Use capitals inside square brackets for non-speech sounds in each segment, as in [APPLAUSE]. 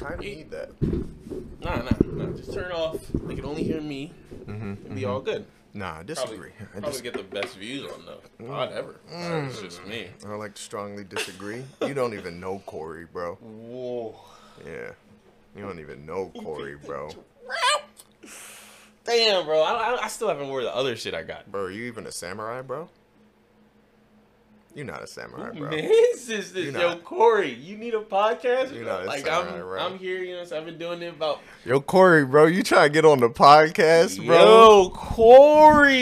kind of need that. Nah, nah, nah. Just turn it off. They can only hear me. Mm-hmm. It'll be mm-hmm. all good. Nah, I Probably, disagree. I, probably dis- get the best views on the mm. pod ever. It's mm. just me. I like to strongly disagree. you don't even know Corey, bro. Whoa. Yeah. You don't even know [LAUGHS] Corey, bro. Damn, bro. I, I, I still haven't wore the other shit I got. Bro, are you even a samurai, bro? You're not a samurai, [LAUGHS] bro. Man, this is Yo. Corey, you need a podcast? A like samurai, I'm, right? I'm here. You know, so I've been doing it about. Yo, Corey, bro, you trying to get on the podcast, bro? Yo, Corey.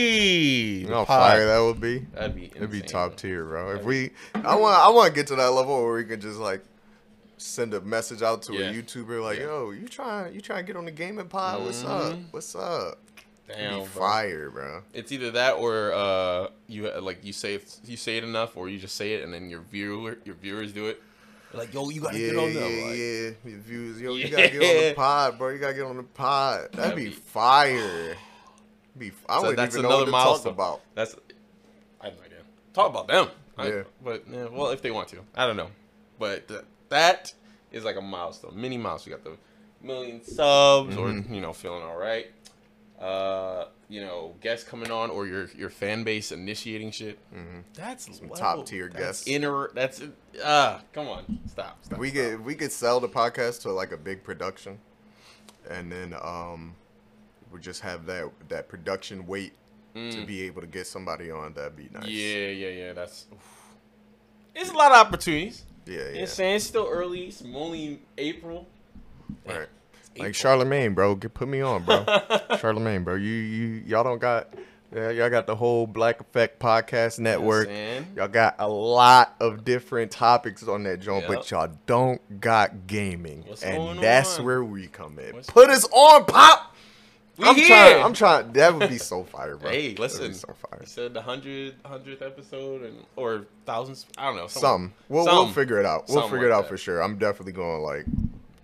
You know how fire that would be? That'd be. It'd be top bro. tier, bro. If we, I want, I want to get to that level where we can just like send a message out to Yeah. a YouTuber like, Yeah. "Yo, you trying, you trying to get on the gaming pod? What's up? Mm-hmm. What's up?" Damn, be fire, bro. It's either that or uh, you like you say it, you say it enough, or you just say it and then your viewer your viewers do it. They're like, yo, you gotta Yeah, get on yeah, there. Like, yeah. Your views, yo, you gotta get on the pod, bro. You gotta get on the pod. That'd, That'd be, be- fire. Be, I So wouldn't that's even know what another to milestone. talk about. That's I have no idea. Talk about them. I- Yeah. but yeah, well, if they want to, I don't know. But th- that is like a milestone, mini milestone. We got the million subs, Mhm. or you know, feeling all right. Uh, you know, guests coming on, or your your fan base initiating shit. Mhm. That's Some level- top-tier that's guests. Inner. That's ah. come on, stop. stop we stop. could we could sell the podcast to like a big production, and then um, we just have that that production weight to Mm. be able to get somebody on. That'd be nice. Yeah, yeah, yeah. That's. oof. It's a lot of opportunities. yeah, You know yeah. I'm saying? It's still early. It's only April. Damn, Right. Like Charlemagne, bro, get, put me on, bro. [LAUGHS] Charlemagne, bro, you you y'all don't got yeah, y'all got the whole Black Effect podcast network. Y'all got a lot of different topics on that joint, Yep. but y'all don't got gaming, What's and that's on? where we come in. What's- Put us on, pop. We I'm here. trying. I'm trying. That would be so [LAUGHS] fire, bro. Hey, listen. so fire. You said the hundred hundredth episode and or thousands. I don't know. Something. We'll, we'll figure it out. We'll Something figure it out that. for sure. I'm definitely going like.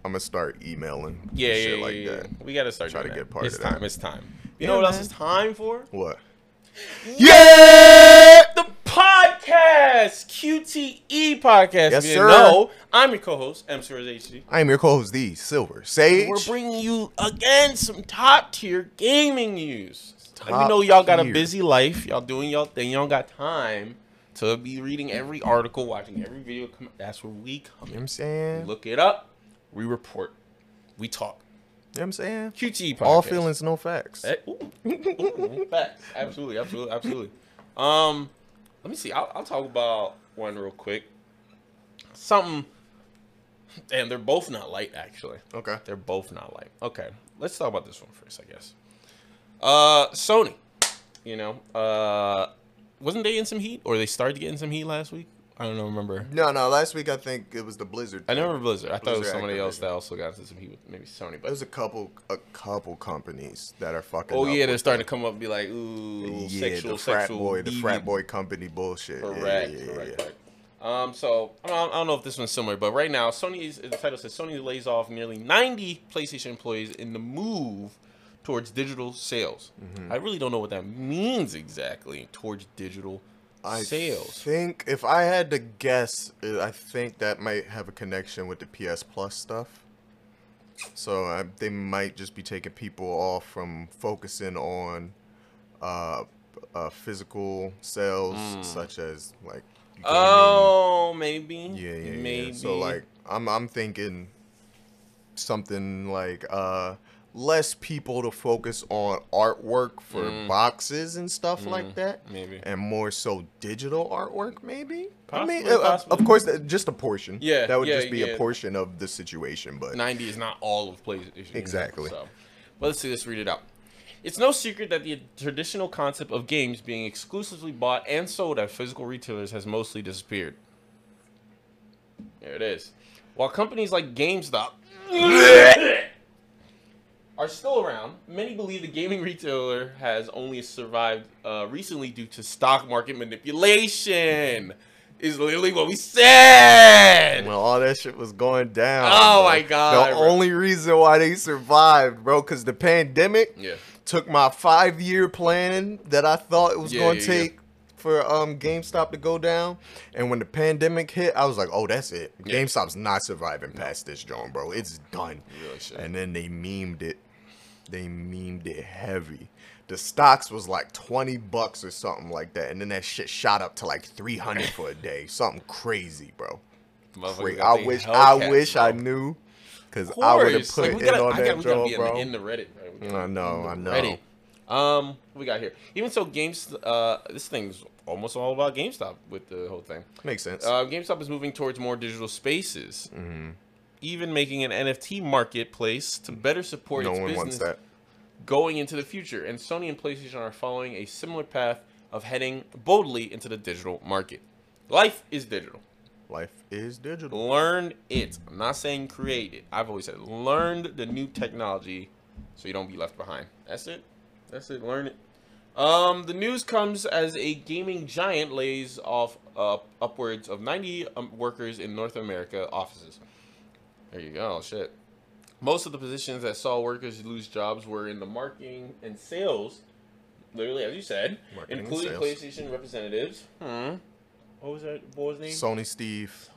I'm gonna start emailing. Yeah, yeah, shit yeah, like yeah. that. We gotta start Try doing to that. get part it's of time. that. It's time. It's time. You Yeah, know what else man. is time for? What? Yeah, the podcast, QTE podcast. Yes, sir. didn't I'm your co-host, M Scores HD. I am your co-host, the Silver Sage. We're bringing you again some top tier gaming news. Let me know y'all got a busy life. Y'all doing y'all thing. Y'all got time to be reading every article, watching every video. Come, that's where we come You know what. I'm saying? Look it up. We report. We talk. You know what I'm saying? QTE podcast. All feelings, no facts. Eh, ooh, ooh, ooh, Facts. Absolutely, absolutely, absolutely. Um, let me see. I'll, I'll talk about one real quick. Something. and they're both not light. Actually, Okay. they're both not light. Okay, let's talk about this one first. I guess. Uh, Sony. You know, uh, wasn't they in some heat, or they started getting some heat last week? I don't know. Remember? No, no. Last week I think it was the Blizzard. I never Blizzard. I thought it was Blizzard somebody else that also got into some heat with maybe Sony. But There's a couple, a couple companies that are fucking. oh yeah, they're starting to come up and be like, ooh, Yeah, sexual, the frat sexual, boy, the deviant frat boy company bullshit. Correct, yeah, yeah, correct, yeah. correct. Um, so I don't, I don't know if this one's similar, but right now, Sony's the title says Sony lays off nearly 90 PlayStation employees in the move towards digital sales. Mm-hmm. I really don't know what that means exactly towards digital I sales. think if I had to guess, I think that might have a connection with the PS Plus stuff. So uh, they might just be taking people off from focusing on uh, uh, physical sales, such as like. gaming. Oh, maybe. Yeah, yeah, maybe. yeah. So like, I'm I'm thinking something like uh less people to focus on artwork for Mm. boxes and stuff like that, maybe. and more so digital artwork, maybe. I mean, Possibly, uh, uh, of course, just a portion. Yeah, that would yeah, just be yeah. a portion of the situation, but 90 is not all of PlayStation. Exactly. So, but let's see. Let's read it out. It's no secret that the traditional concept of games being exclusively bought and sold at physical retailers has mostly disappeared. There it is. While companies like GameStop [LAUGHS] are still around, many believe the gaming retailer has only survived uh, recently due to stock market manipulation. Is literally what we said. when all that shit was going down. Oh bro, my God, The bro. only reason why they survived, bro, because the pandemic Yeah. took my five year plan that I thought it was Yeah, going to yeah. take for um GameStop to go down, and when the pandemic hit, I was like, oh, that's it. Yeah. GameStop's not surviving past this, John, bro. It's done. Really. And then they memed it. They memed it heavy. The stocks was like 20 bucks or something like that. And then that shit shot up to like 300 for a day. Something crazy, bro. Cra- I wish I wish I knew. Cause I would have put Like, in gotta- on I that gotta- we gotta joke, be in bro. the, in the Reddit. bro. I know, I know. Ready. Um, what we got here. Even so, games. Uh, this thing's almost all about GameStop with the whole thing. Makes sense. Uh, GameStop is moving towards more digital spaces, Mm-hmm. Even making an NFT marketplace to better support no its one business wants that. going into the future. And Sony and PlayStation are following a similar path of heading boldly into the digital market. Life is digital. Life is digital. Learn it. I'm not saying create it. I've always said learn the new technology so you don't be left behind. That's it. That's it. Learn it. Um, the news comes as a gaming giant lays off uh, upwards of 90 um, workers in North America offices. There you go. Shit. Most of the positions that saw workers lose jobs were in the marketing and sales, literally as you said, Marketing and including sales. PlayStation representatives. Hmm. What was that? What was his name? Sony Steve.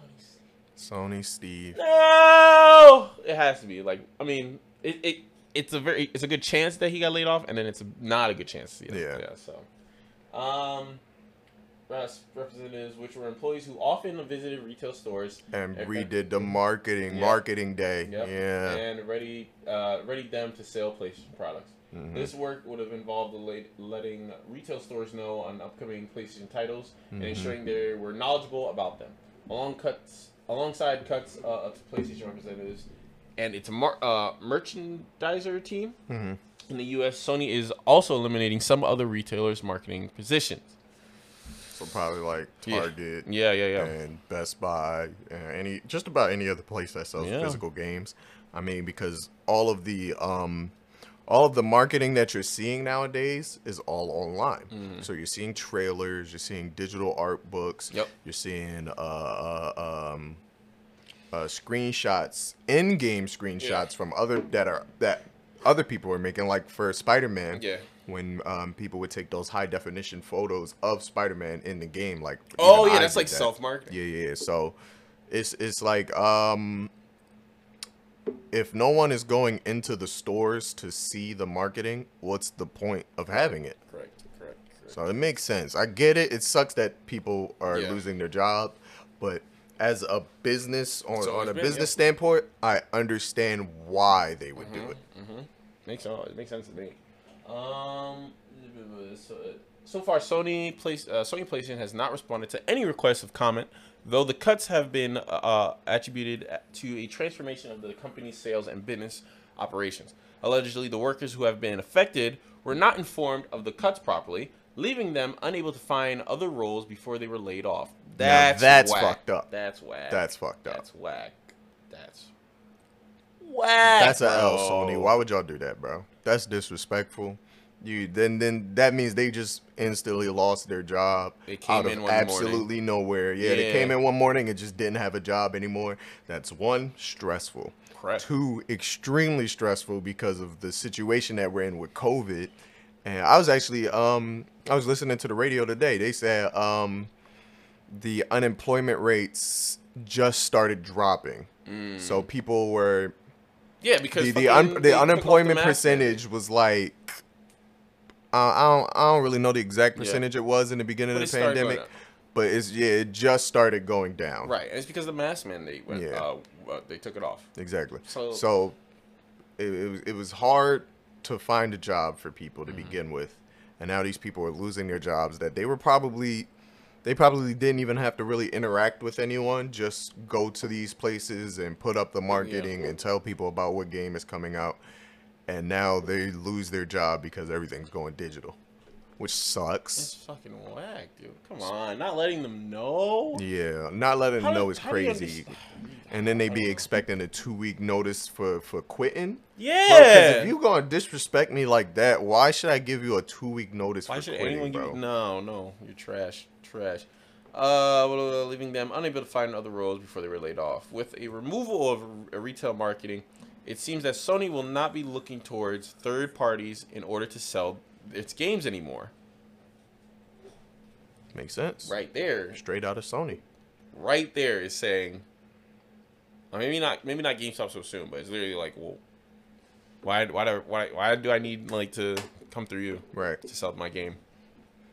Sony Steve. No, it has to be like I mean it, it it's a very it's a good chance that he got laid off, and then it's not a good chance. Yeah, Yeah. yeah. So, um, rep- representatives, which were employees who often visited retail stores And redid the marketing, marketing day. Yep. Yeah. and ready uh, ready them to sell PlayStation products. Mhm. This work would have involved letting retail stores know on upcoming PlayStation titles and Mhm. ensuring they were knowledgeable about them. Along cuts, alongside cuts uh, of PlayStation representatives and its mar- uh, merchandiser team Mhm. in the U.S., Sony is also eliminating some other retailers' marketing positions. So probably like Yeah. Target Yeah, yeah, yeah. and Best Buy and any just about any other place that sells Yeah. physical games. I mean, because all of the um all of the marketing that you're seeing nowadays is all online. Mm. So you're seeing trailers, you're seeing digital art books, Yep. you're seeing uh, uh um uh screenshots, in-game screenshots from other that are that other people were making like for Spider-Man Yeah. when um, people would take those high definition photos of Spider-Man in the game, like Oh yeah, I that's like that. self-marketing. Yeah, yeah. yeah. So it's it's like um, if no one is going into the stores to see the marketing, what's the point of having it? Correct, correct, correct. So it makes sense. I get it. It sucks that people are Yeah. losing their job, but as a business on, So on a been, business yeah. standpoint, I understand why they would do it. Mm-hmm. Makes all it makes sense to me. Um, so, so far, Sony place uh, Sony PlayStation has not responded to any requests of comment, though the cuts have been uh, attributed to a transformation of the company's sales and business operations. Allegedly, the workers who have been affected were not informed of the cuts properly, leaving them unable to find other roles before they were laid off. Now That's that's whack. fucked up. That's whack. That's fucked up. That's whack. That's whack. That's a L. Sony. Why would y'all do that, bro? That's disrespectful. You then then that means they just instantly lost their job They came out of in one morning. absolutely nowhere. Yeah, they came in one morning and just didn't have a job anymore. That's one stressful. Correct. Two extremely stressful because of the situation that we're in with COVID. And I was actually um I was listening to the radio today. They said um the unemployment rates just started dropping. Mm. So people were Yeah, because the the, un, the unemployment mask percentage was like uh, I don't I don't really know the exact Yeah. percentage it was in the beginning But of the pandemic, but it's yeah it just started going down. Right, and it's because the mask mandate when Yeah. uh, uh, they took it off. Exactly. So- So, it, it was it was hard to find a job for people Mm-hmm. to begin with, and now these people are losing their jobs that they were probably they probably didn't even have to really interact with anyone. Just go to these places and put up the marketing and tell people about what game is coming out. And now they lose their job because everything's going digital, which sucks. It's fucking whack, dude. Come on, not letting them know. Yeah, not letting How them know is how do you crazy. And then they be expecting a two week notice for for quitting. Bro, Yeah. if you gonna disrespect me like that, why should I give you a two week notice Why for should quitting, anyone bro? give? No, no, you're trash, trash. Uh, uh, leaving them unable to find other roles before they were laid off. With a removal of r- retail marketing, it seems that Sony will not be looking towards third parties in order to sell its games anymore. Makes sense. Right there, Straight out of Sony. right there is saying, maybe not, maybe not GameStop so soon, but it's literally like, well, why, why, do, why, why do I need like to come through you Right. to sell my game?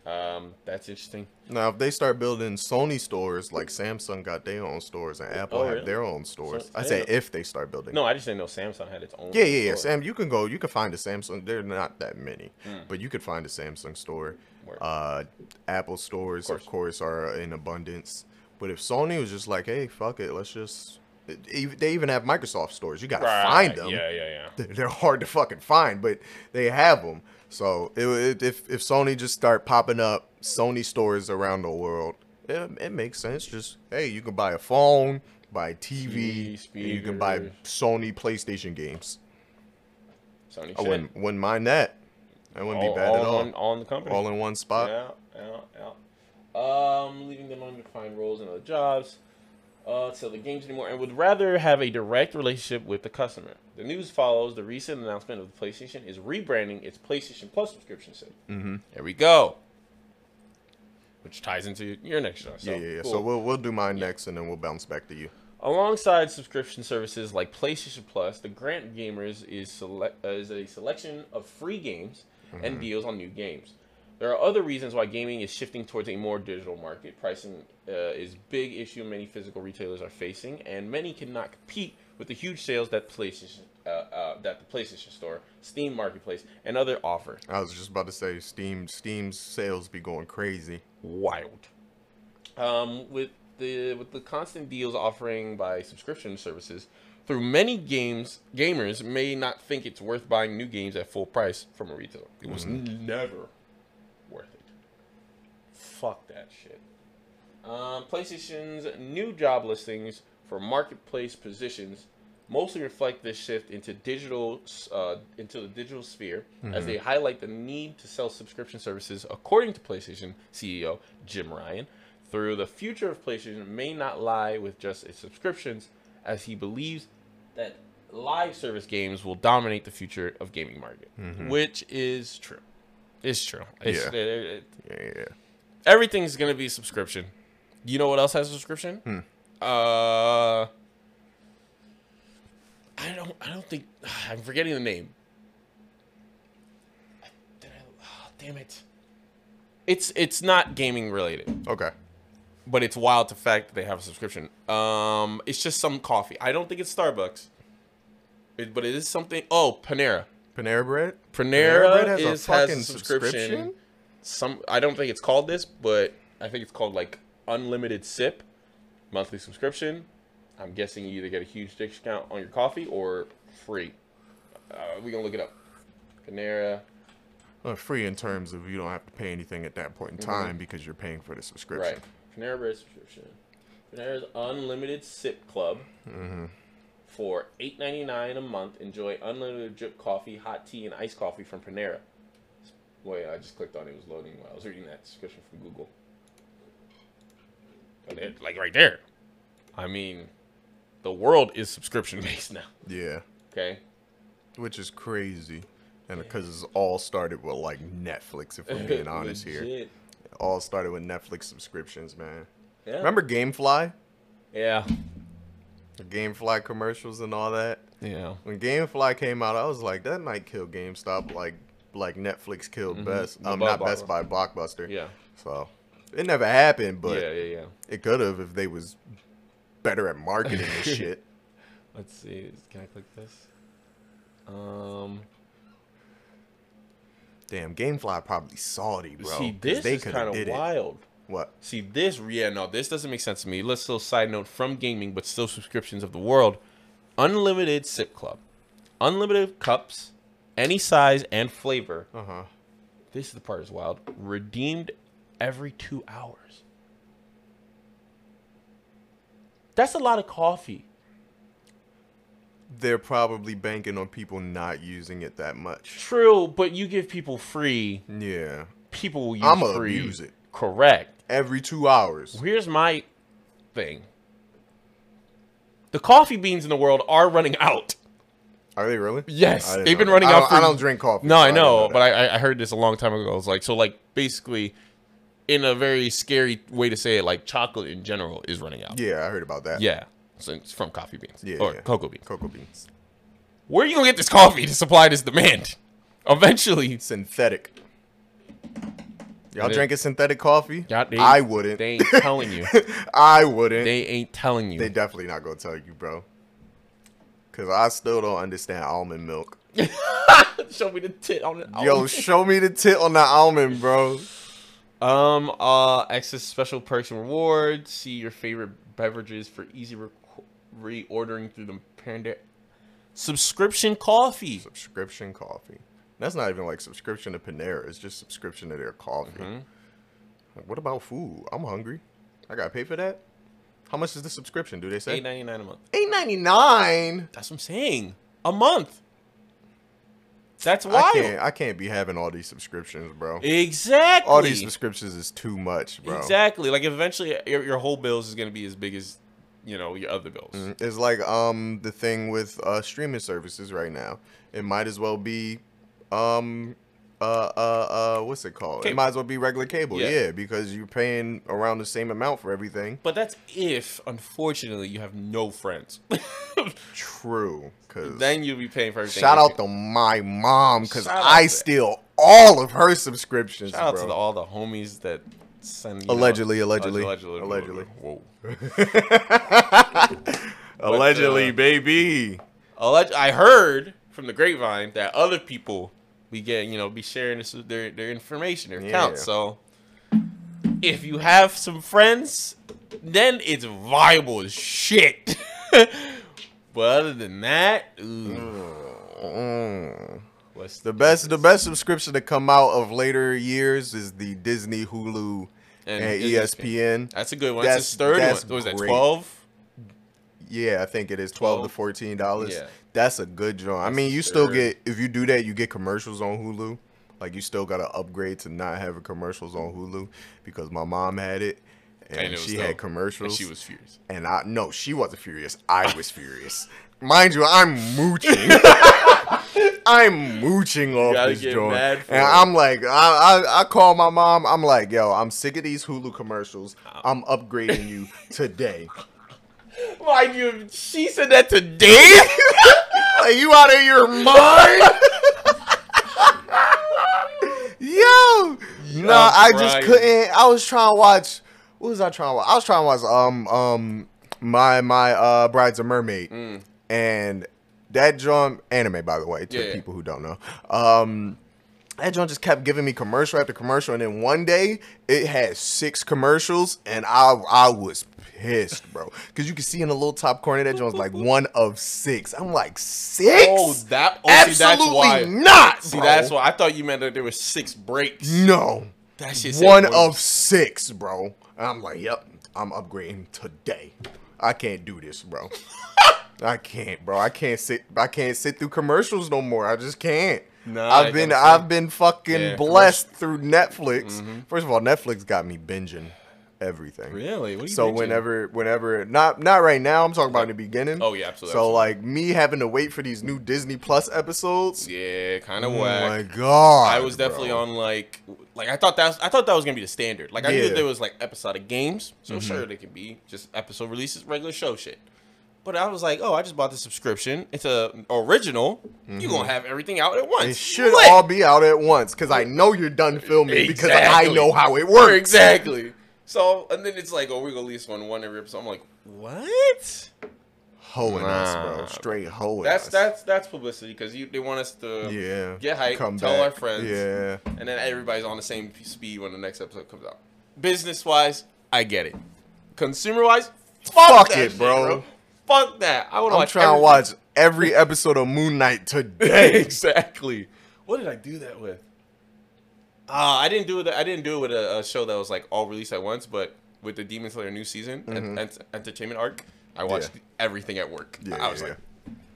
Um, that's interesting. Now, if they start building Sony stores, like Samsung got their own stores and Apple Oh, have really? their own stores. So- I I say know- if they start building. No, I just didn't know Samsung had its own. Yeah, yeah, yeah. store. Sam, you can go. You can find a Samsung. They're not that many, Mm. but you could find a Samsung store. Uh, Apple stores, of course. course. are in abundance. But if Sony was just like, hey, fuck it, let's just. They even have Microsoft stores. You gotta Right, find them. Yeah, yeah, yeah. [LAUGHS] They're- hard to fucking find, but they have them. So it, if if Sony just start popping up Sony stores around the world, it, it makes sense. Just hey, you can buy a phone, buy a TV, TV, you can buy. Sony PlayStation games. Sony I wouldn't wouldn't mind that. That wouldn't all, be bad all at all. in all in the company. all in one spot. Yeah, yeah, yeah. Um, leaving them undefined roles in other jobs. Uh, sell the games anymore, and would rather have a direct relationship with the customer. The news follows the recent announcement of the PlayStation is rebranding its PlayStation Plus subscription service. Mm-hmm. There we go. Which ties into your next show. So, yeah, yeah, yeah. cool. So we'll we'll do mine next, and then we'll bounce back to you. Alongside subscription services like PlayStation Plus, the Grant Gamers is select uh, is a selection of free games and deals on new games. There are other reasons why gaming is shifting towards a more digital market. Pricing uh, is a big issue many physical retailers are facing, and many cannot compete with the huge sales that PlayStation uh, uh, that the PlayStation Store, Steam Marketplace, and other offer. I was just about to say Steam Steam's sales be going crazy. wild. Um, with the with the constant deals offering by subscription services, through many games, gamers may not think it's worth buying new games at full price from a retailer. It was never worth it. Fuck that shit. Um, PlayStation's new job listings for marketplace positions mostly reflect this shift into digital uh, into the digital sphere as they highlight the need to sell subscription services according to PlayStation CEO Jim Ryan through the future of PlayStation may not lie with just its subscriptions as he believes that live service games will dominate the future of gaming market which is true it's true it's, Yeah. it- it- Yeah, yeah, yeah. Everything's gonna be subscription. You know what else has a subscription? Hmm. Uh, I don't. I don't think. [SIGHS] I'm forgetting the name. I, oh, damn it! It's it's not gaming related, Okay. but it's wild to fact that they have a subscription. Um, it's just some coffee. I don't think it's Starbucks. It, but it is something. Oh, Panera. Panera Bread. Panera, Panera Bread has a is, has fucking a subscription. subscription? Some I don't think it's called this, but I think it's called like unlimited sip monthly subscription. I'm guessing you either get a huge discount on your coffee or free. Uh, we gonna look it up. Panera. Uh, free in terms of you don't have to pay anything at that point in time because you're paying for the subscription. Mm-hmm. Right. Panera Bread subscription. Panera's unlimited sip club. Mm-hmm. For eight ninety nine a month, enjoy unlimited drip coffee, hot tea, and iced coffee from Panera. Wait, I just clicked on it. It was loading while I was reading that description from Google. And it, like right there. I mean, the world is subscription based now. Yeah, Okay. which is crazy, and because it's all started with like Netflix. If we're being [LAUGHS] honest here, it all started with Netflix subscriptions, man. Yeah. Remember GameFly? Yeah. The GameFly commercials and all that. Yeah. When GameFly came out, I was like, that might kill GameStop, like like Netflix killed Best. The Um, not Best Buy, Blockbuster. Yeah. So it never happened, but yeah. Yeah. Yeah. it could have if they was better at marketing this [LAUGHS] shit. Let's see. Can I click this? Um. Damn, GameFly probably salty, bro. see, this they is kind of did it. wild. What? See this, yeah, no, this doesn't make sense to me. Let's still side note from gaming, but still subscriptions of the world. Unlimited sip club, unlimited cups, any size and flavor. Uh huh. This is the part is wild. Redeemed every two hours. That's a lot of coffee. They're probably banking on people not using it that much. True, but you give people free. Yeah. People will use I'ma free. abuse it. Correct. Every two hours. Here's my thing. The coffee beans in the world are running out. Are they really? Yes, they've been that. running I out don't- for. I don't drink coffee, No, so I I know, know but I, I heard this a long time ago. It's like so, like basically, in a very scary way to say it, like chocolate in general is running out. Yeah, I heard about that. Yeah. So it's from coffee beans. Yeah, Or yeah. cocoa beans. Cocoa beans. Where are you gonna get this coffee to supply this demand? Eventually, Synthetic. Y'all drinking synthetic coffee? I wouldn't. they ain't telling you. [LAUGHS] I wouldn't. They ain't telling you. They definitely not gonna tell you, bro. Cause I still don't understand almond milk. [LAUGHS] Show me the tit on it. Yo, show me the tit on the almond, bro. Um, uh, access special perks and rewards. See your favorite beverages for easy rec- reordering through the Panera subscription coffee. Subscription coffee. That's not even like subscription to Panera. It's just subscription to their coffee. Mm-hmm. Like, what about food? I'm hungry. I gotta pay for that. How much is the subscription? Do they say? Eight ninety nine a month. Eight ninety nine. That's what I'm saying. A month. That's I wild. can't. I can't be having all these subscriptions, bro. Exactly. All these subscriptions is too much, bro. Exactly. Like eventually, your, your whole bills is gonna be as big as you know your other bills. It's like um the thing with uh streaming services right now. It might as well be um uh uh uh what's it called? It might as well be regular cable. Yeah. Yeah. because you're paying around the same amount for everything. But that's if, unfortunately, you have no friends. [LAUGHS] True. Cause then you'll be paying for everything. shout out to my mom because I steal all of her subscriptions, Shout out bro. to the, all the homies that send. You know- Allegedly, allegedly, allegedly, allegedly. Whoa. [LAUGHS] Allegedly, uh, baby. Alleg- I heard from the grapevine that other people be getting, you know, be sharing this, their their information, their accounts. So if you have some friends, then it's viable as shit. [LAUGHS] but other than that, ooh, Mm. what's The best, the best subscription to come out of later years is the Disney, Hulu, And and, ESPN. That's a good one. That's- That's his third that's one. Was that twelve? Yeah, I think it is twelve to fourteen dollars. Yeah. That's a good joint. I mean, you still get if you do that, you get commercials on Hulu. Like you still gotta upgrade to not having commercials on Hulu because my mom had it and, And it she dope. had commercials. And she was furious. and I no, she wasn't furious. I was furious. Mind you, I'm mooching. [LAUGHS] I'm mooching off this joint, and it. I'm like, I, I I call my mom. I'm like, yo, I'm sick of these Hulu commercials. Uh. I'm upgrading you today. [LAUGHS] Mind you, she said that to Dave. [LAUGHS] Are you out of your mind? Yo, no, I just couldn't. I was trying to watch. What was I trying to watch? I was trying to watch um um my my uh Bride's a Mermaid, and that joint anime by the way to Mm. Yeah, yeah. people who don't know. Um, that joint just kept giving me commercial after commercial, and then one day it had six commercials, and I I was pissed, bro, because you can see in the little top corner that joint's like one of six. I'm like six. Oh, that. Oh, see, that's Absolutely why. not. See, bro. that's why I thought you meant that there were six breaks. No, That shit. said one one- of six, bro. And I'm like, yep, I'm upgrading today. I can't do this, bro. [LAUGHS] I can't, bro. I can't sit. I can't sit through commercials no more. I just can't. I I've been I've been fucking Yeah, blessed through Netflix. Mm-hmm. First of all, Netflix got me binging everything. Really? What you So binging? whenever, whenever, not not right now. I'm talking about in the beginning. Oh, yeah, absolutely, So absolutely. like me having to wait for these new Disney Plus episodes. Yeah, kind of Oh whack. my god! I was definitely bro. on like like I thought that was, I thought that was gonna be the standard. Like I knew Yeah. Mm-hmm. there was like episodic games, so sure they could be just episode releases, regular show shit. But I was like, oh, I just bought the subscription. It's a original. You're gonna have everything out at once. Mm-hmm. It should Lit. all be out at once because I know you're done filming because I know how it works. exactly. So and then it's like, oh, we're gonna release one one every episode. I'm like, what? Hoeing us, bro. Straight hoeing That's us. that's that's publicity because they want us to yeah. get hype, Come tell back. our friends, Yeah. and then everybody's on the same speed when the next episode comes out. Business wise, I get it. Consumer wise, fuck, Fuck that it, shit, bro. Fuck that. I want to I'm watch. trying to watch every episode of Moon Knight today. [LAUGHS] exactly. What did I do that with? Uh, I didn't do it. I didn't do it with a, a show that was like all released at once, but with the Demon Slayer new season and, and entertainment arc, I watched Mm-hmm. Yeah. everything at work. Yeah, I was yeah, like,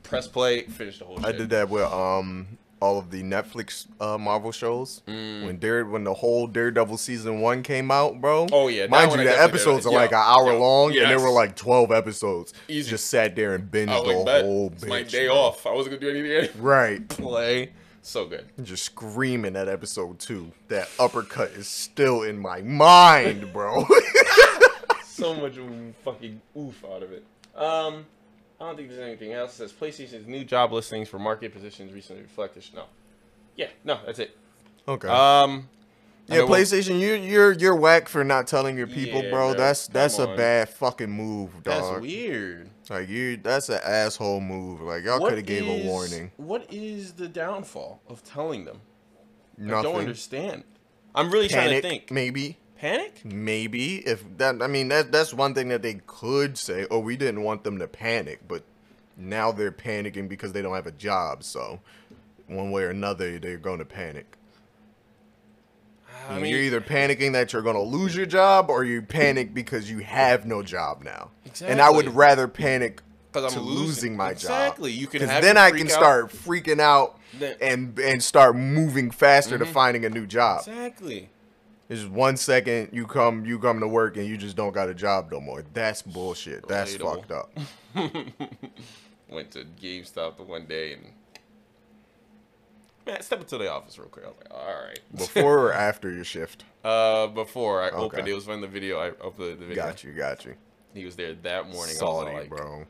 press play, finish the whole. I shit. did that with um all of the Netflix uh, Marvel shows when Dare when the whole Daredevil season one came out, bro. Mm. Oh, yeah, mind you, the episodes are like an hour yeah, long, and there were like twelve episodes. Easy. Just sat there and binged was the like, bet. whole It's my day bro. off. I wasn't gonna do anything. [LAUGHS] Right. Play. So good. Just screaming at episode two. That uppercut is still in my mind, bro. [LAUGHS] so much fucking oof out of it. Um, I don't think there's anything else. It says PlayStation's new job listings for market positions recently reflected. No. Yeah, no, that's it. okay. Um, yeah, PlayStation, you you're you're whack for not telling your people, Yeah, bro. bro. That's that's Come a on. bad fucking move, dog. That's weird. Like you, that's an asshole move. Like y'all What could have gave is- a warning. What is the downfall of telling them? I don't understand. I'm really trying Panic, to think. maybe, Panic? maybe if that. I mean, that that's one thing that they could say. Oh, we didn't want them to panic, but now they're panicking because they don't have a job. So, one way or another, they're going to panic. I you're either panicking that you're going to lose your job, or you panic because you have no job now. Exactly. And I would rather panic 'Cause to I'm losing, losing. my Exactly. job. Exactly. You can then I can out. start freaking out and and start moving faster to mm-hmm. finding a new job. exactly. It's one second you come you come to work and you just don't got a job no more. That's bullshit. That's Relatable. fucked up. [LAUGHS] Went to GameStop the one day and man, step into the office real quick. I was like, all right. Before or [LAUGHS] after your shift? Uh, before I Okay. opened, it was when the video I uploaded the video. Got you, got you. He was there that morning. Salty, like, bro.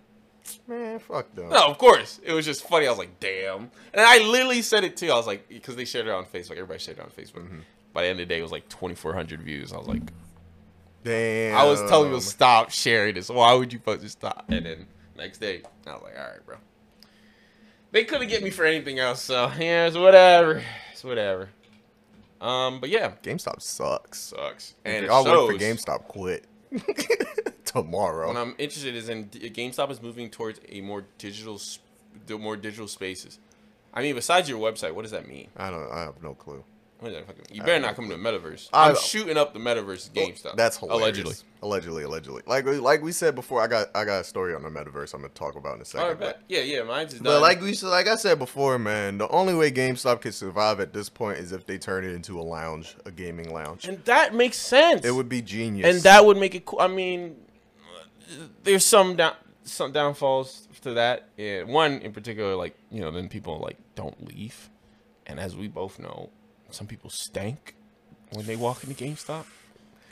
Man, fuck them. No, of course. It was just funny. I was like, damn. And I literally said it too. I was like, because they shared it on Facebook. Everybody shared it on Facebook. Mm-hmm. By the end of the day, it was like 2,400 views. I was like, Damn. I was telling you to stop sharing this. Why would you fucking stop? And then next day, I was like, all right, bro. They couldn't get me for anything else, so yeah, it's whatever. It's whatever. Um, but yeah, GameStop sucks. sucks. And And if it y'all work for GameStop, quit [LAUGHS] tomorrow. What I'm interested is in GameStop is moving towards a more digital, more digital spaces. I mean, besides your website, what does that mean? I don't. I have no clue. What is that fucking? You uh, better not come to the metaverse. I- I'm shooting up the metaverse GameStop. That's hilarious. Allegedly. Allegedly, allegedly. Like like we said before, I got I got a story on the metaverse. I'm gonna talk about in a second. Right, but- Yeah, yeah. Mine's is But like we like I said before, man, the only way GameStop can survive at this point is if they turn it into a lounge, a gaming lounge. and that makes sense. it would be genius. and that would make it cool. I mean, there's some down some downfalls to that. Yeah, one in particular, like you know, then people like don't leave, and as we both know, some people stank when they walk into GameStop,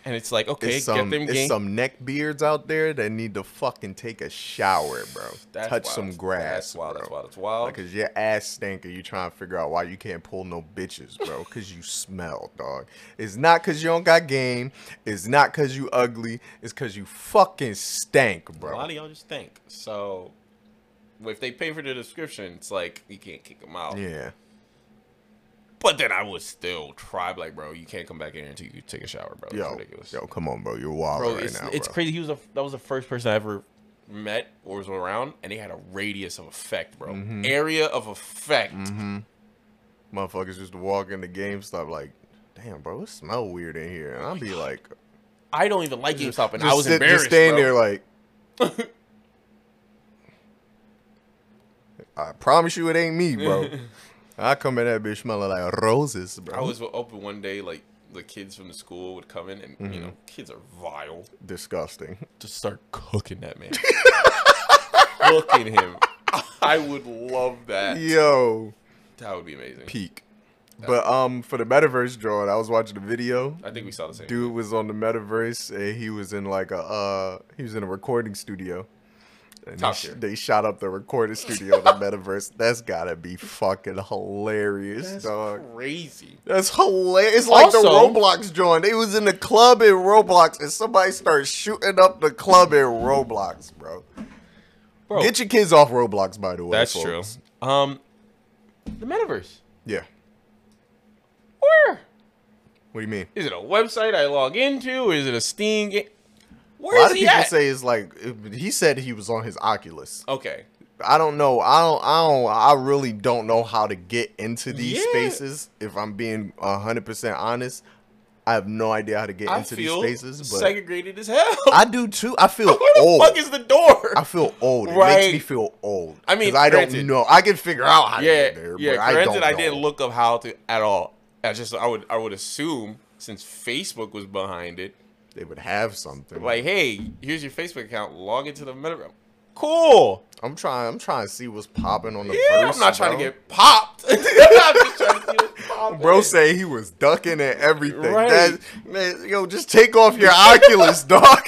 and it's like okay, it's some get them game. some neck beards out there that need to fucking take a shower, bro. That's Touch wild. some grass. That's wild. Bro. That's wild. That's wild. Like, cause your ass stink and you trying to figure out why you can't pull no bitches, bro. Cause you smell, dog. It's not cause you don't got game. It's not cause you ugly. It's cause you fucking stank, bro. A lot of y'all just stink. So if they pay for the description, it's like you can't kick them out. Yeah. But then I would still try, like, bro, you can't come back in here until you take a shower, bro. It's Yo, ridiculous. yo, come on, bro. You're wild bro, right it's, now, it's bro. crazy. He was a, that was the first person I ever met or was around, and he had a radius of effect, bro. Mm-hmm. Area of effect. Motherfuckers just walk into GameStop like, damn, bro, it smell weird in here. And I'd be like, I don't even like GameStop, and just I was sit- embarrassed. Just staying bro. there like. [LAUGHS] I promise you, it ain't me, bro. [LAUGHS] I come in that bitch smelling like roses, bro. I was open one day, like the kids from the school would come in, and Mm-hmm. you know, kids are vile. disgusting. Just start cooking that man, [LAUGHS] cooking him. I would love that. Yo, That would be amazing. peak. But um, for the metaverse drawing, I was watching the video. I think we saw the same. Dude was on the metaverse, and he was in like a uh, he was in a recording studio. And Top they, tier. they shot up the recording studio in the [LAUGHS] metaverse. That's gotta be fucking hilarious, That's dog. crazy. That's hilarious. It's like the Roblox joint. It was in the club in Roblox, and somebody started shooting up the club in Roblox, bro. Bro, Get your kids off Roblox, by the way. that's folks. true. Um, the metaverse. Yeah. Where What do you mean? is it? A website I log into? Is it a Steam game? A lot is of people at? say it's like he said he was on his Oculus. okay, I don't know. I don't. I don't. I really don't know how to get into these Yeah. spaces. If I'm being hundred percent honest, I have no idea how to get I into these spaces. But segregated as hell. I do too. I feel [LAUGHS] Where the old. fuck is the door? I feel old. It makes me feel old. I mean, I don't know. I can figure out how to yeah, get there. yeah. but I Granted, don't I, didn't look up how to at all. I just I would I would assume since Facebook was behind it, They would have something. like, hey, here's your Facebook account. Log into the metaverse. Cool. I'm trying. I'm trying to see what's popping on the Yeah, verse. I'm not trying bro. to get popped. [LAUGHS] I'm just see it pop Bro say he was ducking and everything. Right. That, man, yo, just take off your Oculus, [LAUGHS] dog. I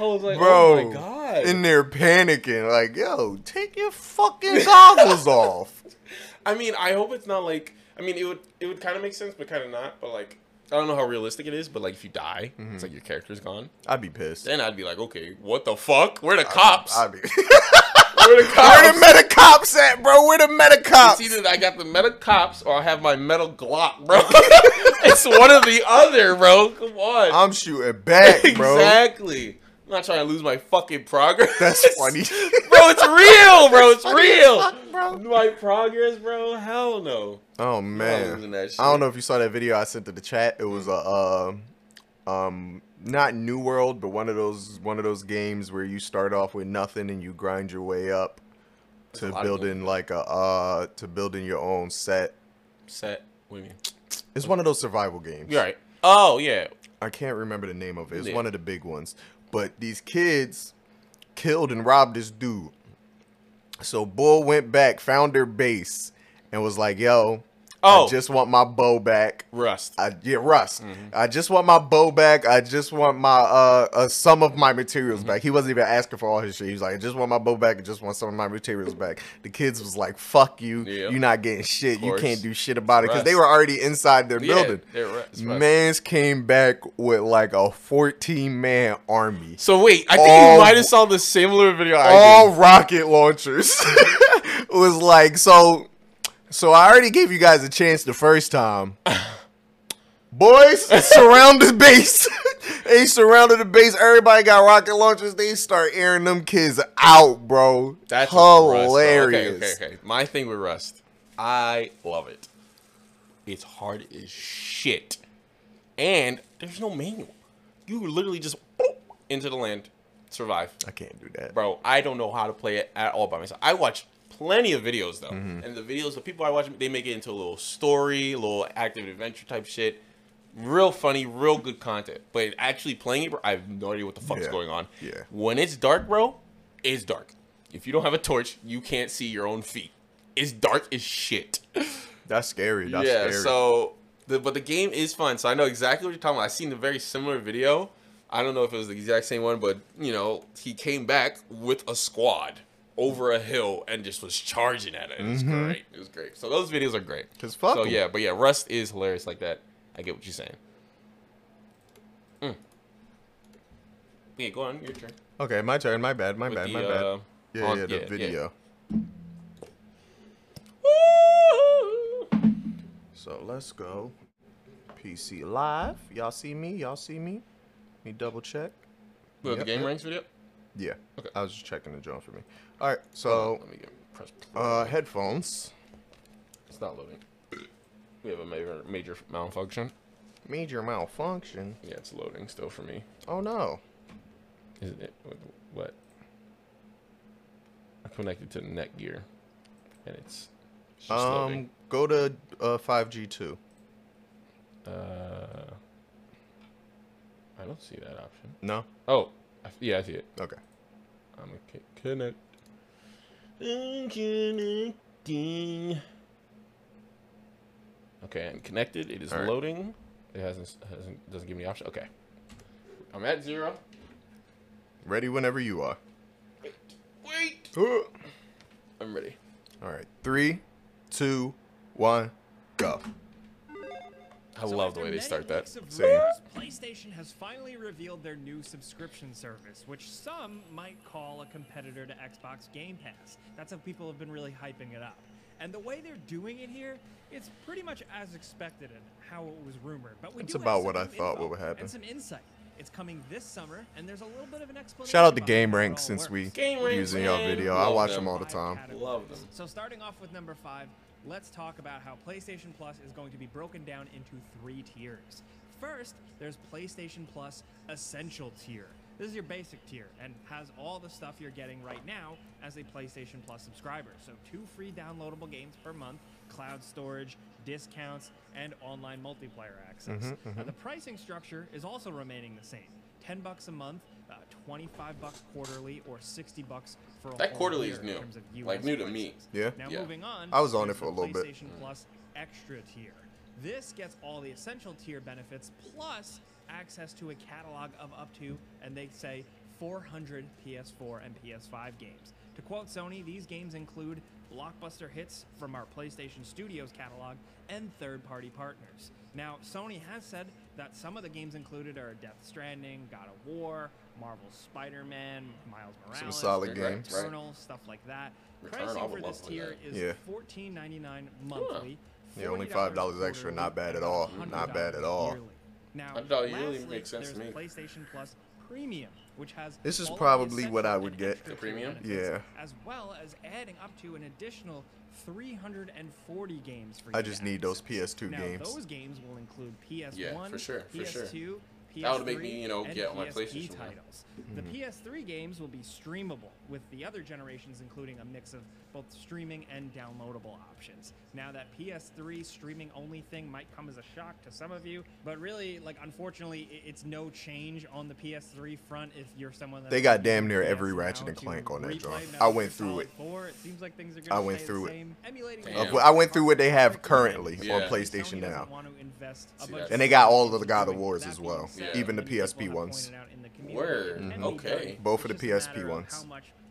was like, Bro, oh my god. in there panicking, like, yo, take your fucking goggles off. [LAUGHS] I mean, I hope it's not like. I mean, it would it would kind of make sense, but kind of not. But like, I don't know how realistic it is. But like, if you die, Mm-hmm. it's like your character's gone. I'd be pissed. Then I'd be like, okay, what the fuck? Where the cops? I'd be. [LAUGHS] Where the Where the meta cops at, bro? Where the meta cops? It's either I got the metal cops or I have my metal Glock, bro. [LAUGHS] it's one or the other, bro. Come on. I'm shooting back, bro. [LAUGHS] Exactly. I'm not trying to lose my fucking progress. That's [LAUGHS] funny. bro, it's real, bro. It's [LAUGHS] real. fuck, bro. My progress, bro. Hell no. Oh man. I don't know if you saw that video I sent to the chat. It was a uh, um not New World, but one of those one of those games where you start off with nothing and you grind your way up to building like a uh to building your own set. Set. What do you mean? It's one of those survival games. You're right. Oh yeah. I can't remember the name of it. It's Yeah. one of the big ones. But these kids killed and robbed this dude. So Bull went back, found their base, and was like, "Yo, Oh, I just want my bow back." Rust. I yeah, Rust. Mm-hmm. I just want my bow back. I just want my uh, uh some of my Mm-hmm. materials back. He wasn't even asking for all his shit. He was like, I just want my bow back. I just want some of my materials back. The kids was like, "Fuck you. Yeah. You're not getting shit. You can't do shit about it." Because they were already inside their Yeah, building. Rust. Mans came back with like a 14 man army. So wait, I think All- you might have saw the similar video I All rocket launchers. [LAUGHS] it was like so so I already gave you guys a chance the first time. Boys, surround the base. [LAUGHS] they surrounded the base. Everybody got rocket launchers. They start airing them kids out, bro. That's Rust, hilarious. Okay, okay, okay. My thing with Rust, I love it. It's hard as shit, and there's no manual. You literally just boop, into the land, survive. I can't do that. bro, I don't know how to play it at all by myself. I watch plenty of videos though, Mm-hmm. and the videos, the people I watch, they make it into a little story, a little active adventure type shit. Real funny, real good content. But actually playing it, bro, I have no idea what the fuck's Yeah. going on. Yeah. When it's dark, bro, it's dark. If you don't have a torch, you can't see your own feet. It's dark as shit. That's scary. That's yeah. scary. So, the, but the game is fun. So I know exactly what you're talking about. I seen a very similar video. I don't know if it was the exact same one, but you know, he came back with a squad over a hill and just was charging at it. It was great. It was great. So those videos are great. Mm-hmm. 'Cause fuck So 'em. yeah, but yeah, Rust is hilarious like that. I get what you're saying. Mm. Yeah, go on. Your turn. Okay, my turn. My bad. My With bad. the, my bad. uh, yeah, on- yeah, the yeah, yeah. video. So let's go. PC live. Y'all see me? Y'all see me? Me double check. What, the GameRanx video. Yeah. Okay. I was just checking the joint for me. All right. So, let me get press. uh, headphones. It's not loading. We have a major major malfunction. Major malfunction. Yeah, it's loading still for me. Oh no. Isn't it? What- What? I connected to Netgear, and it's, it's just Um, loading. go to uh 5G two. Uh, I don't see that option. No. Oh, I, yeah, I see it. Okay. I'm mm, okay. Connect. Connecting. Okay, I'm connected. It is right. loading. It hasn't hasn't doesn't give me the option. Okay, I'm at zero. Ready whenever you are. Wait. All I'm ready. All right, three, two, one, go. I love the way they start that. Same. Rumors, PlayStation has finally revealed their new subscription service, which some might call a competitor to Xbox Game Pass. That's how people have been really hyping it up. And the way they're doing it here, it's pretty much as expected and how it was rumored. But we That's do have about some what I thought info would happen. And some insight. It's coming this summer, and there's a little bit of an explanation. Shout out to Game how Rank since we works. Game using y'all man. video. I watch them. them all the time. Love them. So starting off with number five, let's talk about how PlayStation Plus is going to be broken down into three tiers. First, there's PlayStation Plus Essential tier. This is your basic tier and has all the stuff you're getting right now as a PlayStation Plus subscriber. So two free downloadable games per month, cloud storage, discounts, and online multiplayer access. Mm-hmm, mm-hmm. Now, the pricing structure is also remaining the same. 10 bucks a month, 25 bucks quarterly, or 60 bucks for a That whole quarterly year is in new. terms of Like, US new to me. Yeah. Now Yeah. moving on. I was on it for a little bit. PlayStation Plus Extra tier. This gets all the essential tier benefits plus access to a catalog of up to, and they say 400 PS4 and PS5 games. To quote Sony, these games include blockbuster hits from our PlayStation Studios catalog and third party partners. Now, Sony has said that some of the games included are Death Stranding, God of War, Marvel's Spider Man, Miles Morales, solid Right, games. right. Stuff like that. Returnal, I Pricing for this tier that. is Yeah. $14.99 monthly. Yeah, only $5 extra, not bad at all. Not bad at all. yearly. Now, $100 yearly makes sense to there's me. PlayStation Plus Premium, which has This is all of the probably what I would get. The premium? benefits, Yeah. As well as adding up to an additional 340 games for I just need those. PS2 now, games. Those games will include PS1, Yeah, for sure, for sure. PS2, PS3, That would make me, you know, get on my PSP PlayStation titles. The Mm-hmm. PS3 games will be streamable, with the other generations including a mix of both streaming and downloadable options. Now, that PS3 streaming only thing might come as a shock to some of you, but really, like, unfortunately, it's no change on the PS3 front if you're someone that They got damn near every Ratchet and Clank on that joint. I went through it. Four, it seems like things are I gonna went through the it. Emulating Damn. I went through what they have currently Yeah. on PlayStation doesn't now. want to invest a bunch that? of And they got all of the God of Wars as well, said, even the PSP ones. pointed out in the community, Word. it can Mhm. Okay. Both of the PSP matter of ones.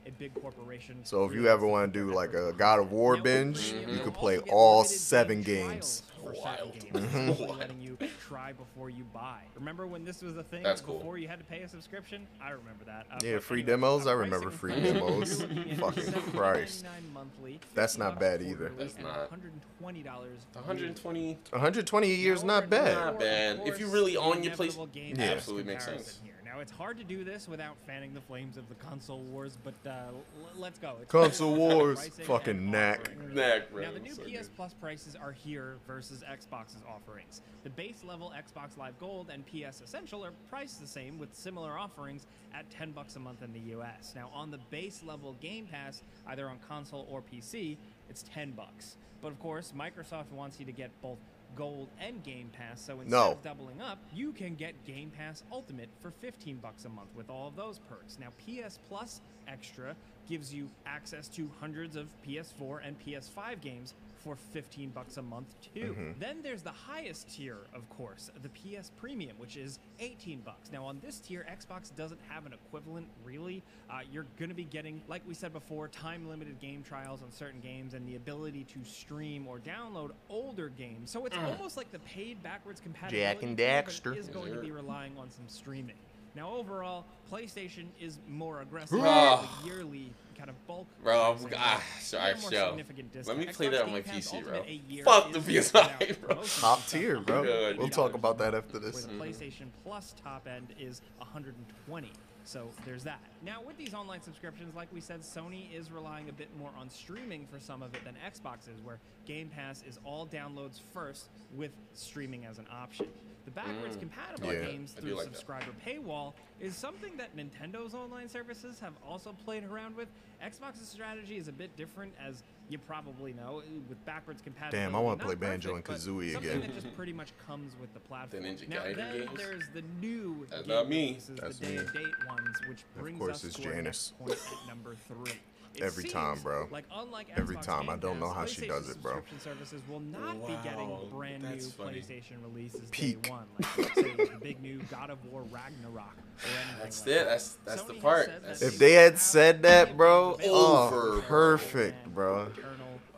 How much a big corporation So if you ever want to do like a. God of War binge, Premium, you you'll could play all seven games. trials for certain Wild. games, [LAUGHS] Mhm. essentially letting you try before you buy. Remember when this was a thing? That's cool. Before you had to pay a subscription? I remember that. Uh, Yeah, free anyway, demos. I remember free demos. you're looking at Fucking Christ. monthly, That's not bad either. That's not. $120 120. 120 a year is not bad. Not bad. If you course, really the own your place- Yeah. Absolutely makes comparison sense. Here. Now it's hard to do this without fanning the flames of the console wars, but uh, l- let's go. It's Console [LAUGHS] wars, fucking and knack. offering. Knack. Now the new So PS good. Plus prices are here versus Xbox's offerings. The base level Xbox Live Gold and PS Essential are priced the same with similar offerings at 10 bucks a month in the US. Now on the base level Game Pass, either on console or PC, it's 10 bucks. But of course, Microsoft wants you to get both Gold and Game Pass, so instead No. of doubling up, you can get Game Pass Ultimate for 15 bucks a month with all of those perks. Now PS Plus Extra gives you access to hundreds of PS4 and PS5 games for 15 bucks a month too. Then there's the highest tier, of course, the PS Premium, which is 18 bucks. Now on this tier, Xbox doesn't have an equivalent really. Uh, you're going to be getting, like we said before, time-limited game trials on certain games and the ability to stream or download older games. So it's almost like the paid backwards compatibility Jak and tier, but Daxter. is going to be relying on some streaming. Now, overall, PlayStation is more aggressive Ah. with yearly kind of bulk. Bro, I'm- pricing, ah, sorry, at a more yo. significant Let me discount. play that on my PC, bro. a Fuck the PS5, bro. most of the Top tier, bro. Good. We'll talk about that after this. Where the PlayStation Plus top end is 120. So there's that. Now, with these online subscriptions, like we said, Sony is relying a bit more on streaming for some of it than Xbox is, where Game Pass is all downloads first with streaming as an option. The backwards Mm, compatible Yeah. games through like that. subscriber paywall is something that Nintendo's online services have also played around with. Xbox's strategy is a bit different, as you probably know, with backwards compatibility. Damn, I wanna not play Banjo and perfect, but Kazooie something again. that just pretty much comes with the platform. Ninja now, Gaiden then games? there's the new That's game not me. releases, That's the day me. and date ones, which Of brings course us it's to our Janice. next point at number three. It Every time, bro. Like unlike Every Xbox time. I don't know how she does it, bro. Services will not be getting Wow, brand new that's funny. PlayStation releases Peak. day one, like say the big new God of War Ragnarok [SIGHS] That's like it. that. That's that's the Sony has part. that That's If they they had said that, bro, available oh, Over. perfect, bro.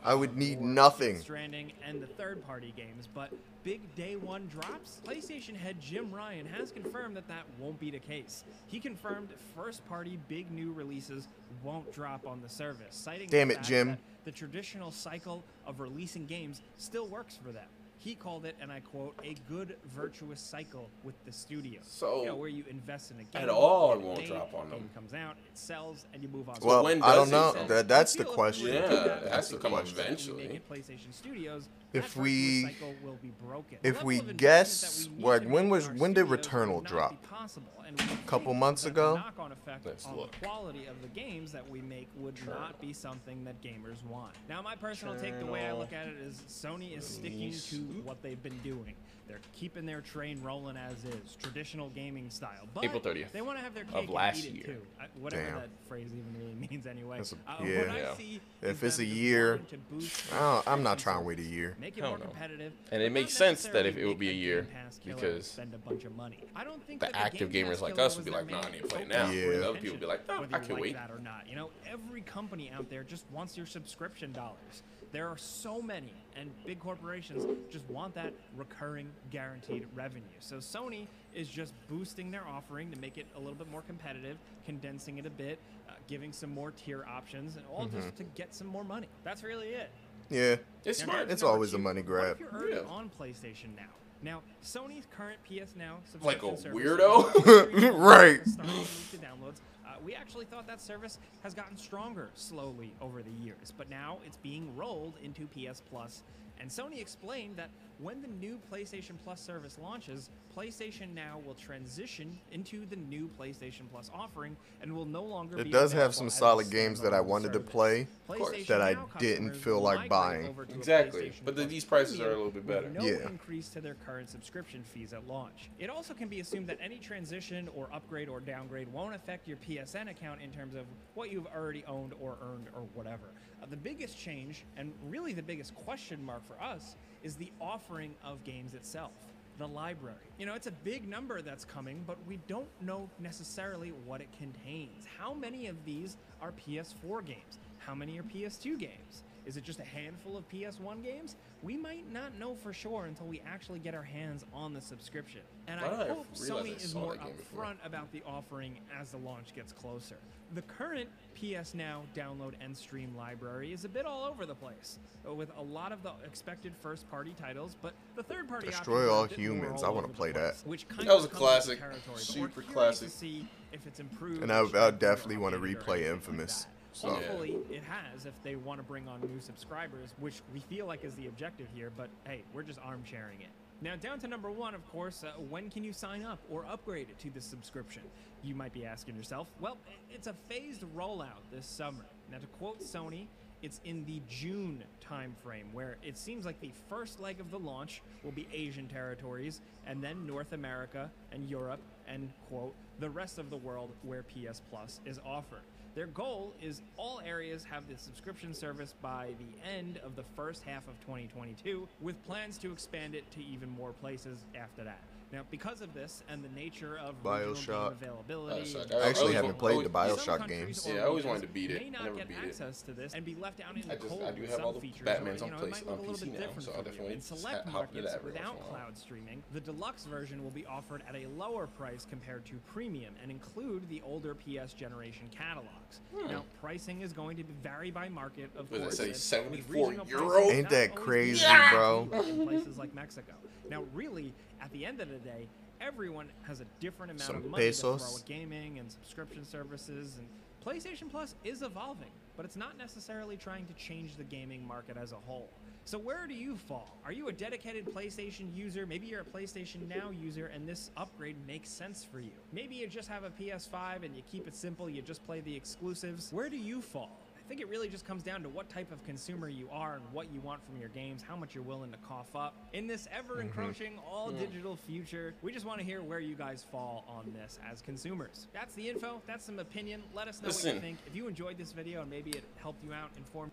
I would need nothing. Stranding and the third-party games, but big day one drops. PlayStation head Jim Ryan has confirmed that that won't be the case. He confirmed first-party big new releases won't drop on the service, citing Damn the it, fact Jim. that the traditional cycle of releasing games still works for them. He called it, and I quote, a good virtuous cycle with the studio. So, you know, where you invest in a game, at all, it won't paid, drop on game them. comes out, it sells, and you move on. to Well, when I don't know. sell? That that's the I feel if we question. were Yeah, do that, that's to the question. eventually. We make it PlayStation Studios, If that we- cycle will be broken. if we level of investment guess that we need when was- when did studios Returnal drop? be possible. And and Couple months ago? The knock-on effect Let's look. the quality of the games that we make would not be something that gamers want. Now, my personal take, the way I look at it, is Sony is sticking to what they've been doing. They're keeping their train rolling as is, traditional gaming style. But April 30th They want to have their of cake and last eat it year. too. I, whatever Damn. that phrase even really [LAUGHS] means, anyway. A- Uh, yeah. What I Yeah. see If it's a year, wanting to boost I'm not trying to wait a year. Make it more no. competitive, And it makes sense that if it would be a year, Game Pass killer because spend a bunch of money. I don't think the that active Game gamers like us would be like, nah, I need to play now. for Yeah. Whereas other people would be like, oh, I you can like wait. that or not. You know, every company out there just wants your subscription dollars. There are so many, and big corporations just want that recurring, guaranteed revenue. So Sony is just boosting their offering to make it a little bit more competitive, condensing it a bit, uh, giving some more tier options, and all Mm-hmm. just to get some more money. That's really it. Yeah. It's smart. It's number always a two. money What grab. if you're already Yeah. on PlayStation now? Now, Sony's current PS Now Like a service weirdo? [LAUGHS] Right. starting to move to downloads. Uh, we actually thought that service has gotten stronger slowly over the years, but now it's being rolled into PS Plus. And Sony explained that when the new PlayStation Plus service launches, PlayStation Now will transition into the new PlayStation Plus offering and will no longer be It does have some solid games that I standalone wanted to play PlayStation that I didn't feel like buying. over to a [LAUGHS] Exactly. But then Plus these prices are a little bit better. No Yeah. increase to their current subscription fees at launch. It also can be assumed that any transition or upgrade or downgrade won't affect your PSN account in terms of what you've already owned or earned or whatever. Uh, the biggest change, and really the biggest question mark for us, is the offering of games itself. The library. You know, it's a big number that's coming, but we don't know necessarily what it contains. How many of these are PS4 games? How many are PS2 games? Is it just a handful of PS1 games? We might not know for sure until we actually get our hands on the subscription. And I I hope realize I Sony is more that game before? upfront about the offering as the launch gets closer. The current PS Now download and stream library is a bit all over the place, uh, with a lot of the expected first-party titles, but the third-party Destroy options are all a bit more humans. all I wanna play place, that. Which kind That was of a comes with the classic. territory, but we're Super classic. To see if it's improved. And I, I definitely want to replay anything like Infamous. that. So Hopefully it has if they want to bring on new subscribers, which we feel like is the objective here, but hey, we're just arm sharing it. Now, down to number one, of course, uh, when can you sign up or upgrade to this subscription? You might be asking yourself. Well, it's a phased rollout this summer. Now, to quote Sony, it's in the June timeframe where it seems like the first leg of the launch will be Asian territories and then North America and Europe and, quote, the rest of the world where PS Plus is offered. Their goal is all areas have the subscription service by the end of the first half of 2022, with plans to expand it to even more places after that. Now, because of this and the nature of Bioshock. game availability, Bioshock. and I I actually always haven't played the always- some Bioshock countries games. Yeah, I always wanted to beat it. May I not never get beat it. access to this and be left out in the I just- cold I do have all the features, Batmans or, on you know, it place- on look a little PC now, so I for you. definitely In just select hop into markets that every without in a while. cloud streaming, the deluxe version will be offered at a lower price compared to premium and include the older PS generation catalogs. Now, pricing is going to vary by market, of Hmm. Was course. say and 74 regional euro? pricing Ain't that crazy, being bro? places like Mexico. Now, really, at the end of the day, everyone has a different amount Some of money to pesos. throw at gaming and subscription services, and PlayStation Plus is evolving, but it's not necessarily trying to change the gaming market as a whole. So where do you fall? Are you a dedicated PlayStation user? Maybe you're a PlayStation Now user and this upgrade makes sense for you. Maybe you just have a PS5 and you keep it simple, you just play the exclusives. Where do you fall? I think it really just comes down to what type of consumer you are and what you want from your games, how much you're willing to cough up. In this ever encroaching, all digital future, we just want to hear where you guys fall on this as consumers. That's the info, that's some opinion. Let us know what you think. If you enjoyed this video and maybe it helped you out, informed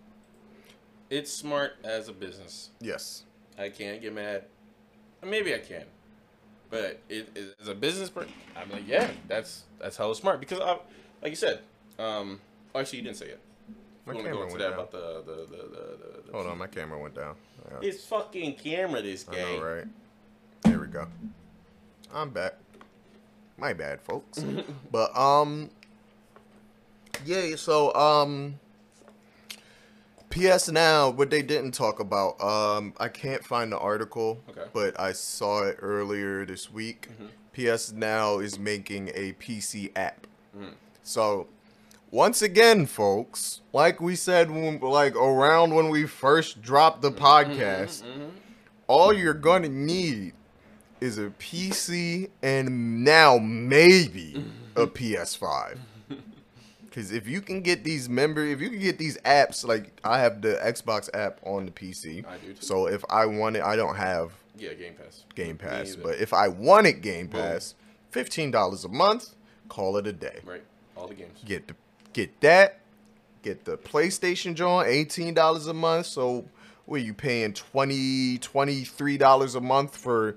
It's smart as a business. yes, I can't get mad. Maybe I can, but it, it, as a business person, I'm like, yeah, that's that's hella smart because, I, like you said, um, oh, actually, you didn't say it. My want to camera go into went that down. about the the the the. the, Hold on, my camera went down. Yeah, It's fucking camera, this game. know, right? There we go. I'm back. My bad, folks. [LAUGHS] but um, yeah. So um, PS Now, what they didn't talk about. Um, I can't find the article, Okay. but I saw it earlier this week. PS Now is making a PC app. So, once again, folks, like we said, when, like around when we first dropped the podcast, mm-hmm, mm-hmm, mm-hmm. all you're gonna need is a PC and now maybe a [LAUGHS] PS5. Because if you can get these member, if you can get these apps, like I have the Xbox app on the PC. I do too. So if I want it, I don't have Yeah, Game Pass. Game Pass. But if I wanted Game Pass, fifteen dollars a month, call it a day. right, all the games. Get the get that, get the PlayStation eighteen dollars a month. So what are you paying 20 dollars a month for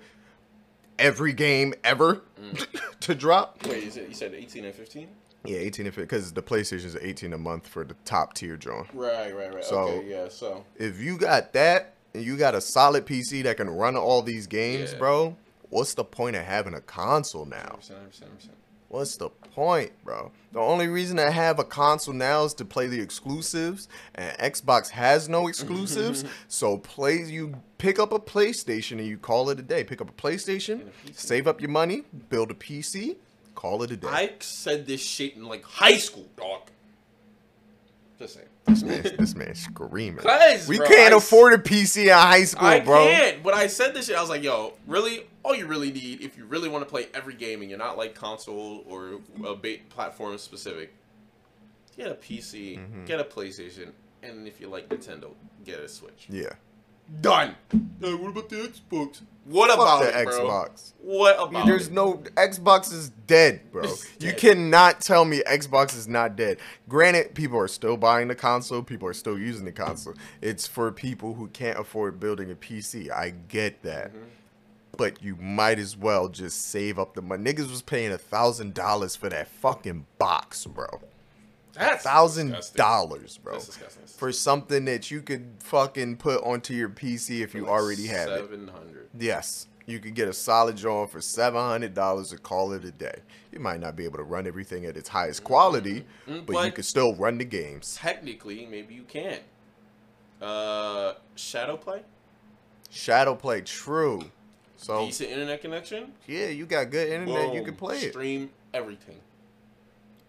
every game ever Mm. [LAUGHS] to drop? Wait, is it, you said 18 and 15? Yeah, eighteen if because the PlayStation is eighteen a month for the top tier joint. Right, right, right. So- okay, yeah. So If you got that and you got a solid PC that can run all these games, Yeah. bro, what's the point of having a console now? 100%, 100%, 100%. What's the point, bro? The only reason I have a console now is to play the exclusives, and Xbox has no exclusives. [LAUGHS] so play you pick up a PlayStation and you call it a day. Pick up a PlayStation, a save up your money, build a PC, call it a day. I said this shit in like high school, dog. Just saying. this man, this man screaming. [LAUGHS] we bro, can't I afford a PC in high school, I bro. I can't, but I said this shit. I was like, yo, really? All you really need, if you really want to play every game and you're not like console or a bait platform specific, get a PC, Mm-hmm. get a PlayStation, and if you like Nintendo, get a Switch. Yeah. Done. Hey, what about the Xbox? What Fuck about the it, bro? Xbox. What about There's it? no Xbox is dead, bro. It's You cannot tell me Xbox is not dead. Granted, people are still buying the console, people are still using the console. It's for people who can't afford building a PC. I get that. Mm-hmm. But you might as well just save up the money. Niggas was paying a thousand dollars for that fucking box, bro. That's thousand dollars, bro. That's disgusting. For something that you could fucking put onto your PC if you Like already have it. Seven hundred. Yes, you could get a solid joint for seven hundred dollars and call it a day. You might not be able to run everything at its highest quality, Mm, but, you but- can still run the games. Technically, maybe you can. Uh, Shadow Play, Shadow play true. So decent internet connection. yeah, you got good internet, you can play it. Stream everything.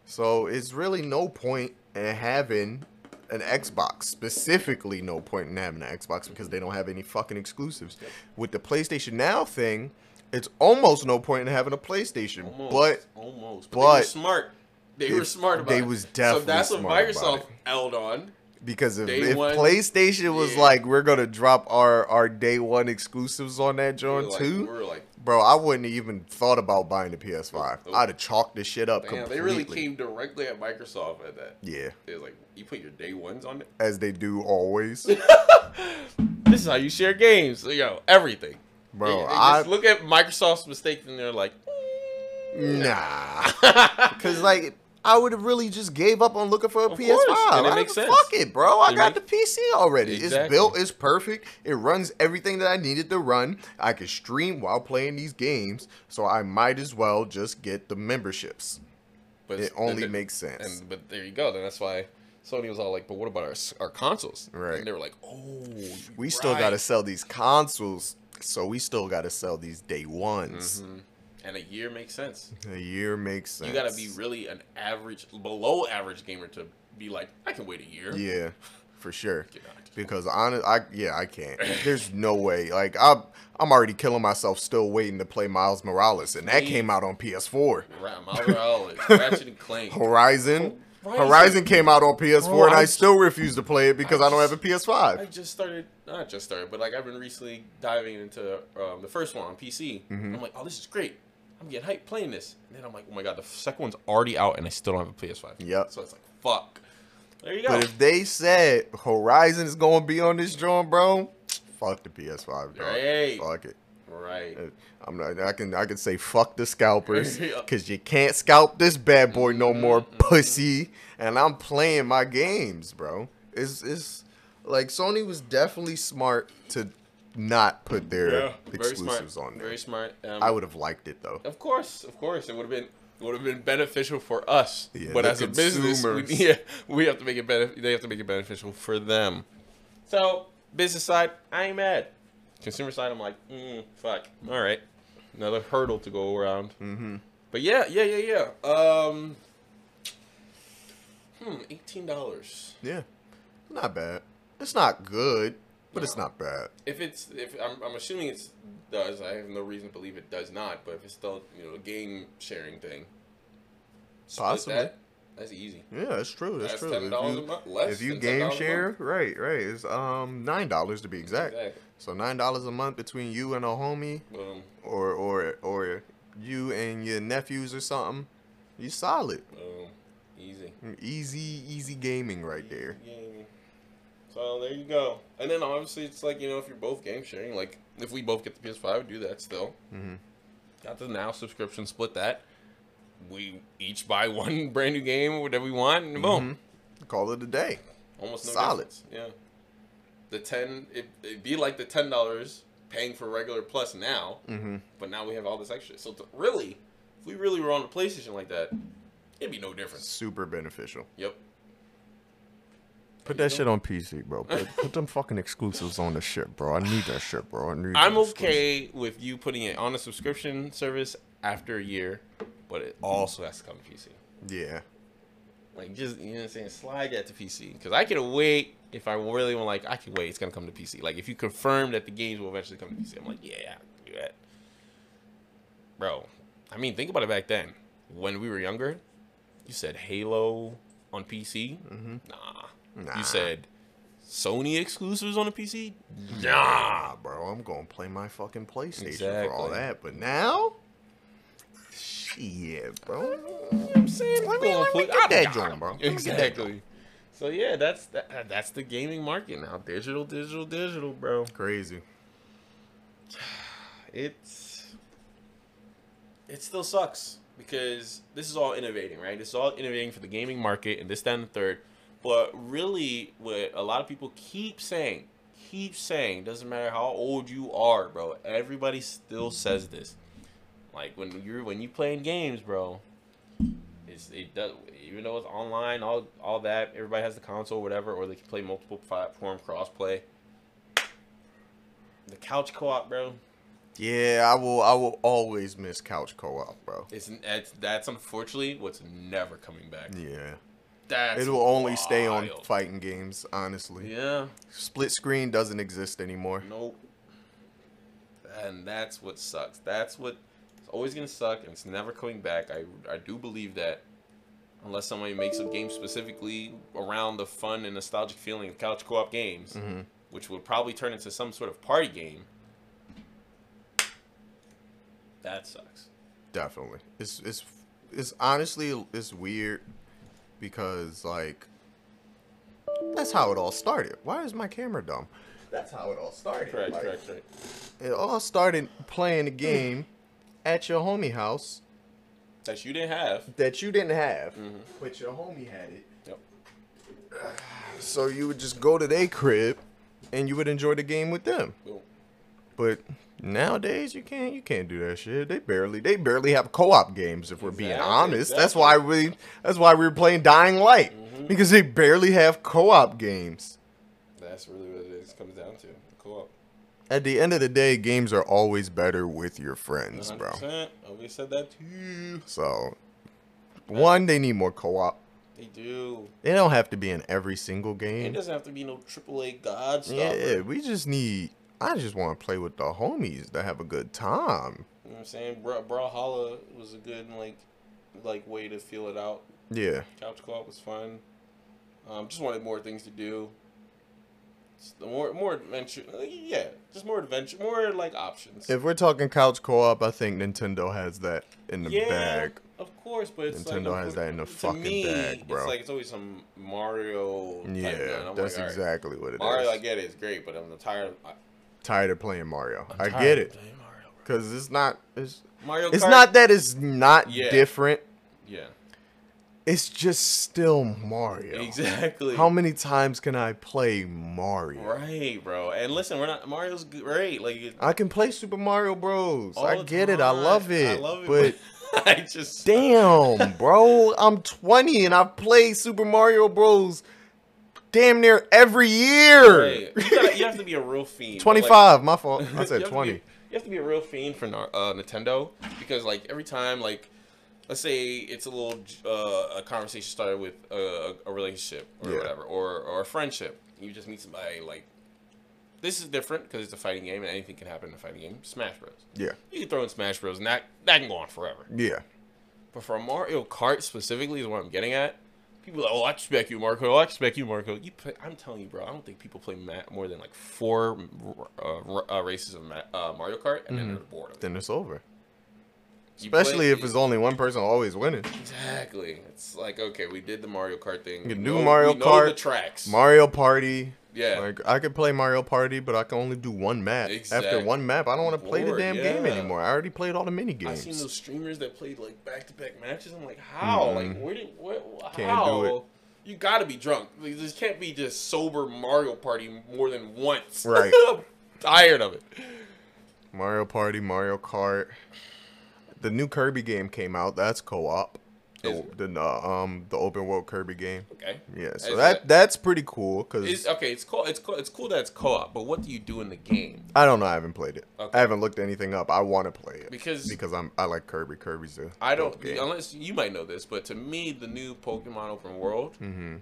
So it's really no point in having an Xbox. Specifically, no point in having an Xbox because they don't have any fucking exclusives. With the PlayStation Now thing, it's almost no point in having a PlayStation. Almost, But almost. But, they were but smart. They, they- were smart about they it. was so that's what Microsoft it. held on. Because if, if PlayStation was yeah. like, we're gonna drop our our day one exclusives on that We joint like, too, we like, bro, I wouldn't have even thought about buying the PS5. Nope. I'd have chalked this shit up damn, completely. they really came directly at Microsoft at that. Yeah, It was like, you put your day ones on it. as they do always, [LAUGHS] This is how you share games. Yo, everything. bro. They- they I just look at Microsoft's mistake and they're like, mm, nah, because [LAUGHS] like. I would have really just gave up on looking for a Of PS5. course, it I- makes sense. Fuck it, bro. I It got make- the PC already. It's built. It's perfect. It runs everything that I needed to run. I can stream while playing these games, so I might as well just get the memberships. but It only makes sense. And but there you go. Then that's why Sony was all like, "But what about our our consoles?" Right. And they were like, "Oh, we still got to sell these consoles, so we still got to sell these day ones. Mm-hmm. And a year makes sense. A year makes sense. You got to be really an average, below average gamer to be like, I can wait a year. Yeah, for sure. [LAUGHS] Because honest, I yeah, I can't. There's no way. Like I'm, I'm already killing myself, still waiting to play Miles Morales, and that came out on PS4. Ra- Miles Morales, Ratchet and Clank. [LAUGHS] Horizon, Horizon. Horizon came out on PS4, Bro, and I, I- still refuse to play it because I, I don't have a PS5. I just started, not just started, but like I've been recently diving into um, the first one on PC. Mm-hmm. I'm like, oh, this is great. I'm getting hyped playing this. And then I'm like, oh my god, the second one's already out and I still don't have a PS5. Yep. So it's like, fuck. There you go. But if they said Horizon is going to be on this joint, bro, fuck the PS5, dog. Right. Fuck it. right. I'm not. I can. I can say fuck the scalpers [LAUGHS] because you can't scalp this bad boy no more, Mm-hmm, pussy. And I'm playing my games, bro. It's it's like Sony was definitely smart to not put their Yeah, exclusives smart. on there. Very smart. Um, I would have liked it though. Of course, of course, it would have been would have been beneficial for us. Yeah, but the as a business, we, [LAUGHS] yeah, we have to make it benef- They have to make it beneficial for them. So business side, I ain't mad. Consumer side, I'm like, mm, fuck. All right, another hurdle to go around. Mm-hmm. But yeah, yeah, yeah, yeah. Um, hmm, eighteen dollars. Yeah, not bad. It's not good. But it's not bad. If it's if I'm, I'm assuming it does, I have no reason to believe it does not. But if it's still you know a game sharing thing, Possibly. that, that's easy. Yeah, that's true. That's, That's true. If you, if you game $10 share, right, right, it's um nine dollars to be exact. Exactly. So nine dollars a month between you and a homie, Boom, or or or you and your nephews or something. You solid. boom, easy. Easy, easy gaming right there. Gaming. So there you go. And then obviously it's like you know if you're both game sharing, like if we both get the PS5, do that still. Mhm. Got the now subscription, split that. We each buy [LAUGHS] one brand new game, whatever we want, and boom, Call it a day. almost no Solid. difference. Yeah. The ten, it, it'd be like the ten dollars paying for regular plus now, Mm-hmm. but now we have all this extra. So to, really, if we really were on a PlayStation like that, it'd be no difference. Super beneficial. Yep. Put that shit on PC, bro. Put, put them fucking exclusives on the shit, bro. I need that shit, bro. I need. I'm okay with you putting it on a subscription service after a year, but it also has to come to PC. Yeah. Like just you know what I'm saying, slide that to PC because I can wait if I really want. Like I can wait, it's gonna come to PC. Like if you confirm that the games will eventually come to PC, I'm like, yeah, I can do that, bro. I mean, think about it back then when we were younger. You said Halo on PC, Mm-hmm. nah. Nah. You said Sony exclusives on the PC, nah. Bro. I'm gonna play my fucking PlayStation for all that. But now, shit, bro. You know I'm saying, Let me- let me put- get that joint, bro. Let me get that Exactly. So yeah, that's that, uh, that's the gaming market now. Digital, digital, digital, bro. Crazy. [SIGHS] It's it still sucks because this is all innovating, right? This is all innovating for the gaming market and this, that, and the third. But really, what a lot of people keep saying, keep saying, doesn't matter how old you are, bro. Everybody still says this. Like when you're when you playing games, bro. It's, it does even though it's online, all all that. Everybody has the console, whatever, or they can play multiple platform crossplay. The couch co-op, bro. Yeah, I will. I will always miss couch co-op, bro. It's that's, that's unfortunately what's never coming back. Yeah. That's It'll only stay on fighting games, honestly. Yeah. Split screen doesn't exist anymore. Nope. And that's what sucks. That's what it's always gonna suck, and it's never coming back. I I do believe that, unless somebody makes a game specifically around the fun and nostalgic feeling of couch co-op games, Mm-hmm. which would probably turn into some sort of party game. That sucks. Definitely. It's it's it's honestly it's weird because like that's how it all started. Why is my camera dumb? That's how it all started. Correct, Like, correct, correct. It all started playing a game at your homie house That you didn't have. that you didn't have, Mhm. but your homie had it. Yep. So you would just go to their crib and you would enjoy the game with them. Boom. But nowadays you can't you can't do that shit. They barely they barely have co-op games if we're being Exactly, honest. That's why we that's why we were playing Dying Light. Mhm. Because they barely have co-op games. That's really what it is. Comes down to co-op. At the end of the day, games are always better with your friends, bro. 100%. Always said that too. So one, they need more co-op. They do. They don't have to be in every single game. It doesn't have to be no AAA God stuff. Yeah, we just need I just want to play with the homies to have a good time. You know what I'm saying? Bra- Brawlhalla was a good like like way to feel it out. Yeah. Couch co-op was fun. Um, just wanted more things to do. Just the more more adventure. uh, Yeah, just more adventure, more like options. If we're talking couch co-op, I think Nintendo has that in the yeah, bag. of course, but it's like, Nintendo has that in the fucking me, bag, bro. It's like it's always some Mario. Yeah, that's like, all right, exactly what it is. Mario, I get it, it's great, but I'm tired. Of, I, Tired of playing Mario. I'm I tired get it Mario, because it's not. It's Mario it's not that it's not Yeah. different. Yeah, It's just still Mario. exactly. How many times can I play Mario? Right, bro. And listen, we're not Mario's great. Like it, I can play Super Mario Bros. I the get it. I love it. I love it, but [LAUGHS] I just damn, bro, I'm 20 and I've played Super Mario Bros. Damn near every year. Right. You, gotta, you have to be a real fiend. but, like, 25, my fault. [LAUGHS] I said to 20. be- you have to be a real fiend for uh, Nintendo because like every time like let's say it's a little uh, a conversation started with a, a relationship or Yeah. whatever or or a friendship you just meet somebody like this is different because it's a fighting game and anything can happen in a fighting game. Smash Bros. Yeah. You can throw in Smash Bros. and that that can go on forever. Yeah. But for Mario Kart specifically, is what I'm getting at. People are like, oh, I expect you, Marco. I expect you, Marco. You play, I'm telling you, bro. I don't think people play ma- more than like four uh, uh, races of ma- uh, Mario Kart, and then they're bored of it. Then it's over. You Especially play- if it's only one person always winning. exactly. It's like okay, we did the Mario Kart thing. Can know- Mario Kart, the tracks. Mario Party. Yeah, Like I could play Mario Party, but I can only do one map. Exactly. After one map, I don't want to play the Bored, damn game anymore. I already played all the mini games. I seen those streamers that played like back to back matches. I'm like, how? Mm-hmm. Like, where did where, Can't how? do it. You gotta be drunk. Like, this can't be just sober Mario Party more than once. Right. [LAUGHS] I'm tired of it. Mario Party, Mario Kart. The new Kirby game came out. That's co-op. The, the um the open world Kirby game. Okay. Yeah, so Is that it- that's pretty cool because okay. It's cool. It's cool. It's cool that it's co-op. But what do you do in the game? I don't know. I haven't played it. Okay. I haven't looked anything up. I want to play it Because- because I'm I like Kirby. Kirby's the I don't. game. Unless you might know this, but to me, the new Pokemon open world, Mhm.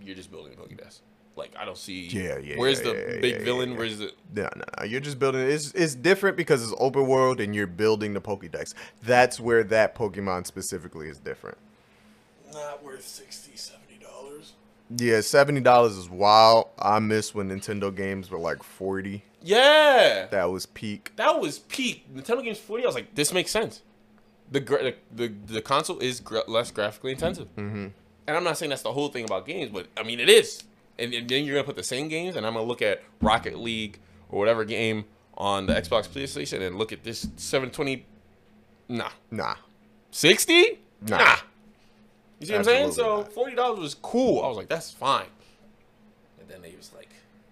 you're just building a Pokédex. Like I don't see. Yeah, yeah, Where's yeah, the yeah, yeah, big yeah, villain? yeah. Where's the? No, no, no. You're just building. It's it's different because it's open world and you're building the Pokédex. That's where that Pokemon specifically is different. Not worth 60 dollars. Yeah, seventy dollars is wild. I miss when Nintendo games were like forty. Yeah. That was peak. That was peak. Nintendo Games 40. I was like, this makes sense. The gra- the, the, the console is gra- less graphically intensive. Mm-hmm. And I'm not saying that's the whole thing about games, but I mean it is. And, and then you're gonna put the same games, and I'm gonna look at Rocket League or whatever game on the Xbox PlayStation and look at this 720. Nah, Nah. 60. Nah. nah. You see what I'm saying? So not. forty dollars was cool. I was like, that's fine. And then they was like,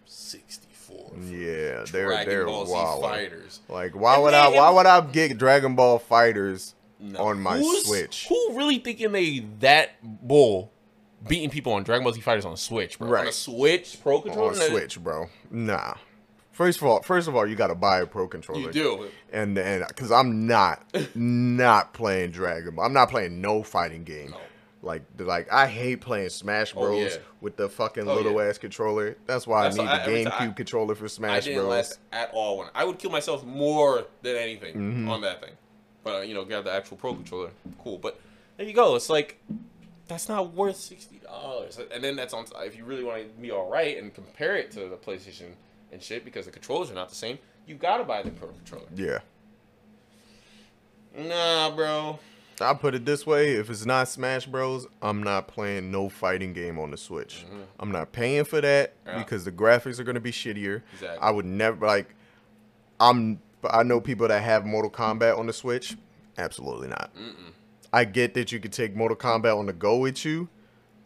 64. Yeah, they're Dragon they're Ball wild. fighters. Like why And would I why would I get Dragon Ball FighterZ No. on my Who's- Switch? Who really thinking they that bull beating people on Dragon Ball Z Fighters on Switch, bro? Right. On a Switch Pro controller. on That- Switch, bro? Nah. First of all, first of all, you got to buy a pro controller. You do. and and because I'm not [LAUGHS] not playing Dragon Ball. I'm not playing no fighting game. No. Like like I hate playing Smash Oh, Bros yeah. with the fucking Oh, little yeah. ass controller. That's why That's I need the I- GameCube time- controller for I Smash didn't Bros. at all. When I would kill myself more than anything Mm-hmm. on that thing. But uh, you know, got the actual Pro controller. Cool. But there you go. It's like that's not worth sixty dollars. And then that's on. If you really want to be all right and compare it to the PlayStation and shit, because the controllers are not the same, you gotta buy the Pro controller. Yeah. Nah, bro. I put it this way: if it's not Smash Bros, I'm not playing no fighting game on the Switch. Mm-hmm. I'm not paying for that Yeah. because the graphics are gonna be shittier. Exactly. I would never like. I'm. I know people that have Mortal Kombat on the Switch. Absolutely not. I get that you could take Mortal Kombat on the go with you,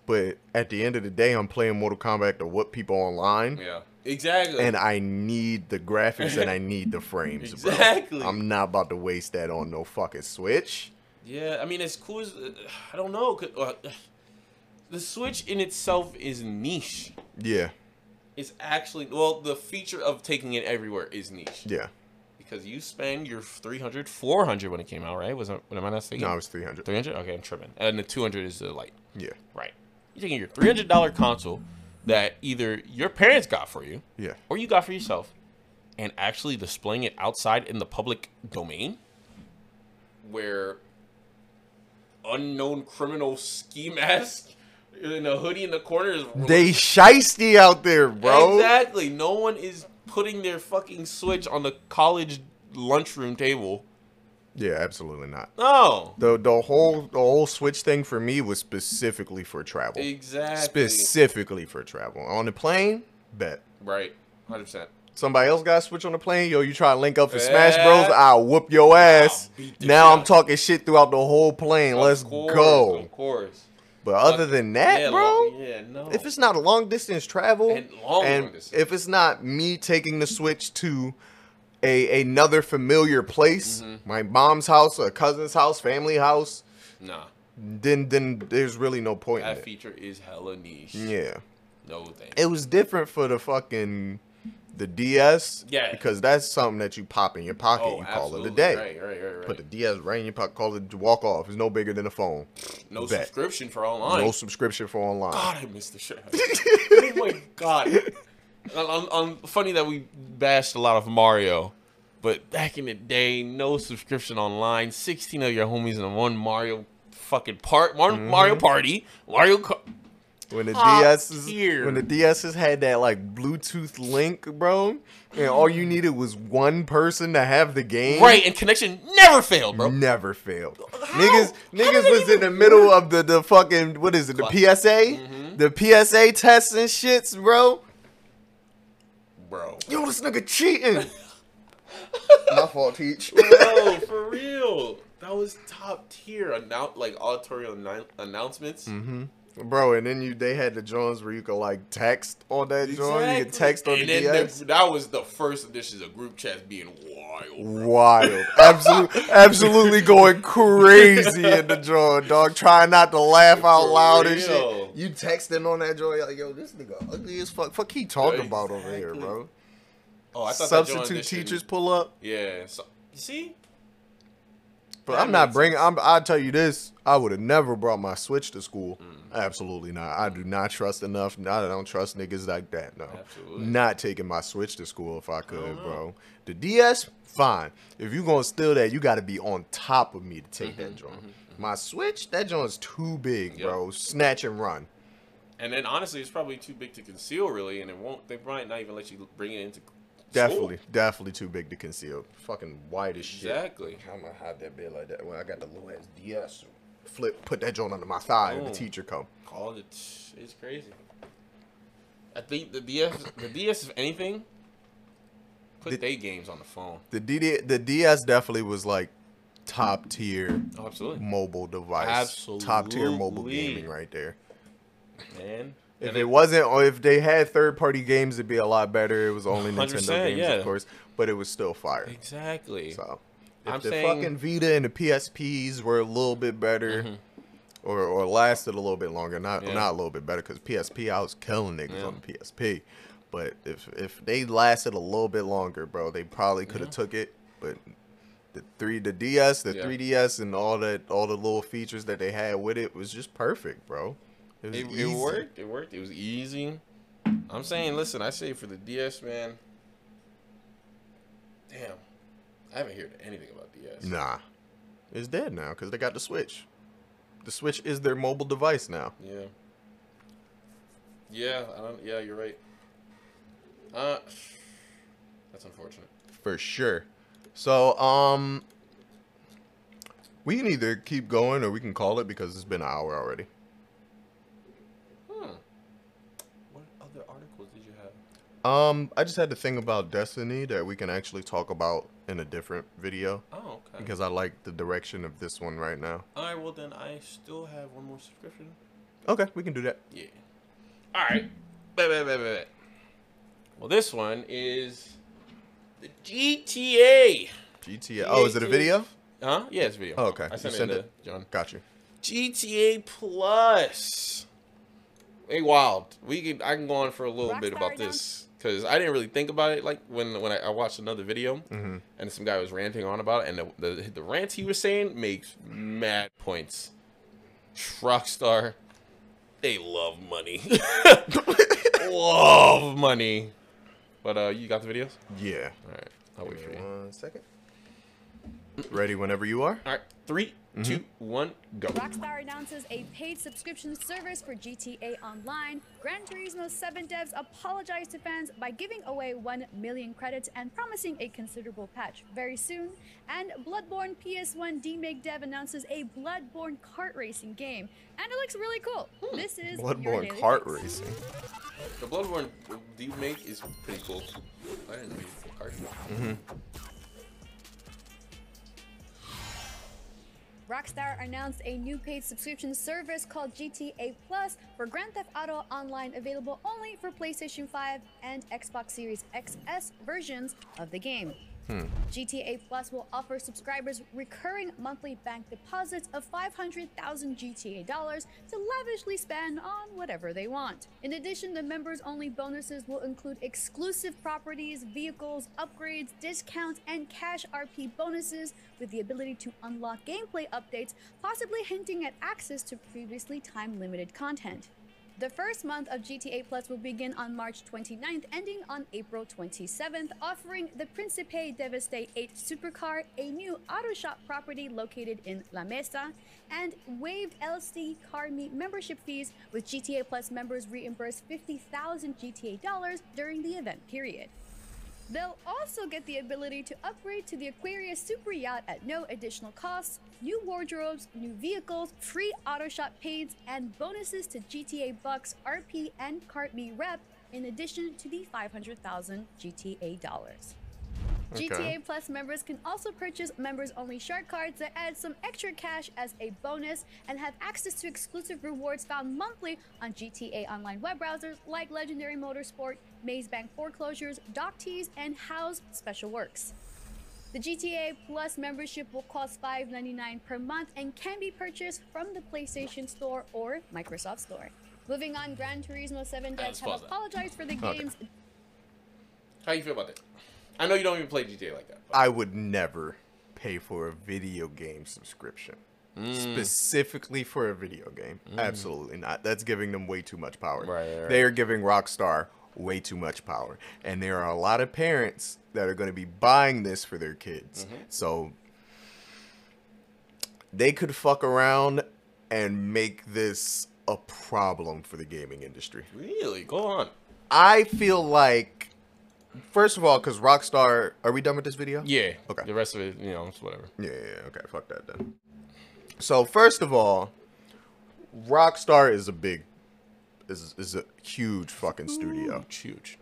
but at the end of the day, I'm playing Mortal Kombat to whoop people online, Yeah. Exactly. and I need the graphics and I [LAUGHS] need the frames. bro. Exactly. I'm not about to waste that on no fucking Switch. Yeah, I mean, as cool as I don't know, uh, [SIGHS] the Switch in itself is niche. Yeah. It's actually well, the feature of taking it everywhere is niche Yeah. Because you spend your 300, 400 when it came out, right? Was it, when am I not saying? No, it was 300. 300. Okay, I'm tripping. And the 200 is the light, Yeah. right? You're taking your 300 dollar console that either your parents got for you Yeah. or you got for yourself, and actually displaying it outside in the public domain, where unknown criminal ski mask in a hoodie in the corner is They shisty out there, bro. exactly. No one is putting their fucking switch on the college lunchroom table. Yeah, absolutely not. No, The the whole the whole Switch thing for me was specifically for travel. exactly. Specifically for travel. On the plane, bet. right, hundred percent. Somebody else got a Switch on the plane. Yo, you try to link up for Smash Bros. I'll whoop your ass. Now I'm talking shit throughout the whole plane. Let's course, go. Of course. But other than that, yeah, bro, long- yeah, no. if it's not a long distance travel, And long, and long distance. if it's not me taking the Switch to a another familiar place, Mm-hmm. my mom's house, a cousin's house, family house, nah, then then there's really no point in that feature is hella niche. Yeah. No thanks. It was different for the fucking the DS. Yeah. Because that's something that you pop in your pocket. oh, you call it a day. Right, right, right, right. Put the DS right in your pocket. Call it walk off. It's no bigger than a phone. no bet. subscription for online. No subscription for online. God, I missed the shit. out of it. oh my god. on, on- funny that we bashed a lot of Mario, but back in the day, no subscription online, sixteen of your homies in one Mario fucking part, one Mm-hmm. Mario Party, Mario. Kart. When the DS's tier. when the DS's had that like Bluetooth link, bro, and all you needed was one person to have the game. Right, and connection never failed, bro. Never failed. How? Niggas, niggas was in the middle of the the fucking what is it? The. PSA, Mm-hmm. the PSA tests and shits, bro. Bro. Yo, this nigga cheating. [LAUGHS] My fault, teach. Bro, for real. That was top tier annou- like auditory annou- announcements. Mm-hmm. Bro, and then you they had the Jones where you could like text on that joint. You could text on and the then DS. the- that was the first editions of group chats being wild. bro. Wild, absolutely, absolutely [LAUGHS] going crazy in the joint, dog. Trying not to laugh out For loud and shit. You texting on that joint, like, yo, this nigga ugly as fuck. Fuck, he talking about over here, bro. Oh, I thought Substitute edition- teachers pull up, Yeah. So, you see? That I'm not bringing. I'm. I tell you this, I would have never brought my Switch to school. Mm. Absolutely not. I do not trust enough. I don't trust niggas like that. No, Absolutely. not taking my Switch to school if I could, know. bro. The DS, fine. If you gonna steal that, you got to be on top of me to take Mm-hmm, that joint. My Switch, that joint's too big, Yep. bro. Snatch and run. And then honestly, it's probably too big to conceal, really, and it won't. They might not even let you bring it into. School. Definitely, definitely too big to conceal. Fucking white as shit. Exactly. I'm gonna hide that bit like that. When I got the little ass DS, flip, put that joint under my thigh, and the teacher come. Called it. It's crazy. I think the DS, the DS, if anything, put The- they games on the phone. The DD, the DS definitely was like top tier Oh, absolutely, mobile device. Absolutely. Top tier mobile gaming right there. man. If And it wasn't, or if they had third party games, it'd be a lot better. It was only 100%, Nintendo games, yeah. of course, but it was still fire. exactly. So if I'm the saying- fucking Vita and the PSPs were a little bit better, or or lasted a little bit longer, not Mm-hmm. Yeah. not a little bit better, because PSP I was killing niggas Yeah. on the PSP. But if if they lasted a little bit longer, bro, they probably could have took it. But the three, the DS, the Yeah. 3DS, and all that, all the little features that they had with it was just perfect, bro. It It, it worked. It worked. It was easy. I'm saying, listen, I say for the DS, man. Damn, I haven't heard anything about DS. Nah, it's dead now because they got the Switch. The Switch is their mobile device now. Yeah. Yeah, I don't. Yeah, you're right. Uh, that's unfortunate. for sure. So, um, we can either keep going or we can call it because it's been an hour already. Hmm. What other articles did you have? Um, I just had to think about Destiny that we can actually talk about in a different video Oh, okay. because I like the direction of this one right now. All right. Well, then I still have one more subscription. Okay, we can do that. Yeah. All right. Well, this one is the GTA. GTA. Oh, is it a video? Huh? Yeah, it's a video. Oh, okay. I You sent sent it to it? John. Got you. GTA Plus. Hey, wild. We can. I can go on for a little bit about this because I didn't really think about it. Like when when I, I watched another video Mm-hmm. and some guy was ranting on about it, and the the, the rant he was saying makes mad points. Rockstar, they love money. [LAUGHS] love money. But uh, you got the videos? Yeah. All right, I'll wait for you. One second. Ready whenever you are. All right, three, mm-hmm. two, one, go. Rockstar announces a paid subscription service for GTA Online. Gran Turismo 7 devs apologize to fans by giving away 1 million credits and promising a considerable patch very soon. And Bloodborne PS1 demake dev announces a Bloodborne kart racing game. And it looks really cool. Hmm. This is Bloodborne kart Fix. racing. The Bloodborne uh, do you make is pretty cool. I didn't know you could card. Rockstar announced a new paid subscription service called GTA Plus for Grand Theft Auto Online, available only for PlayStation 5 and Xbox Series XS versions of the game. Hmm. GTA Plus will offer subscribers recurring monthly bank deposits of 500,000 GTA dollars to lavishly spend on whatever they want. In addition, the members only bonuses will include exclusive properties, vehicles, upgrades, discounts, and cash RP bonuses with the ability to unlock gameplay updates, possibly hinting at access to previously time limited content. The first month of GTA Plus will begin on March 29th, ending on April 27th, offering the Principe Deveste 8 supercar, a new auto shop property located in La Mesa, and waived LS Car Meet membership fees, with GTA Plus members reimbursed 50,000 GTA dollars during the event period. They'll also get the ability to upgrade to the Aquarius Super Yacht at no additional cost, new wardrobes, new vehicles, free auto shop paids, and bonuses to GTA Bucks, RP, and Car Meet Rep, in addition to the 500,000 GTA dollars. Okay. GTA Plus members can also purchase members only shark cards that add some extra cash as a bonus and have access to exclusive rewards found monthly on GTA Online web browsers like Legendary Motorsport, Maze Bank Foreclosures, Docktease, and Hao's Special Works. The GTA Plus membership will cost $5.99 per month and can be purchased from the PlayStation Store or Microsoft Store. Moving on, Gran Turismo 7 let's devs have apologized for the Okay. game's How you feel about that? I know you don't even play GTA like that. but- I would never pay for a video game subscription. Mm. Specifically for a video game. Absolutely not. That's giving them way too much power. Right, right, right. They are giving Rockstar way too much power. And there are a lot of parents that are going to be buying this for their kids. Mm-hmm. So they could fuck around and make this a problem for the gaming industry. really? Go on. I feel like, first of all, because Rockstar, are we done with this video? Yeah. Okay. The rest of it, you know, it's whatever. Yeah, yeah, yeah, okay, fuck that then. So first of all, Rockstar is a big, is is a huge fucking studio. Huge, huge.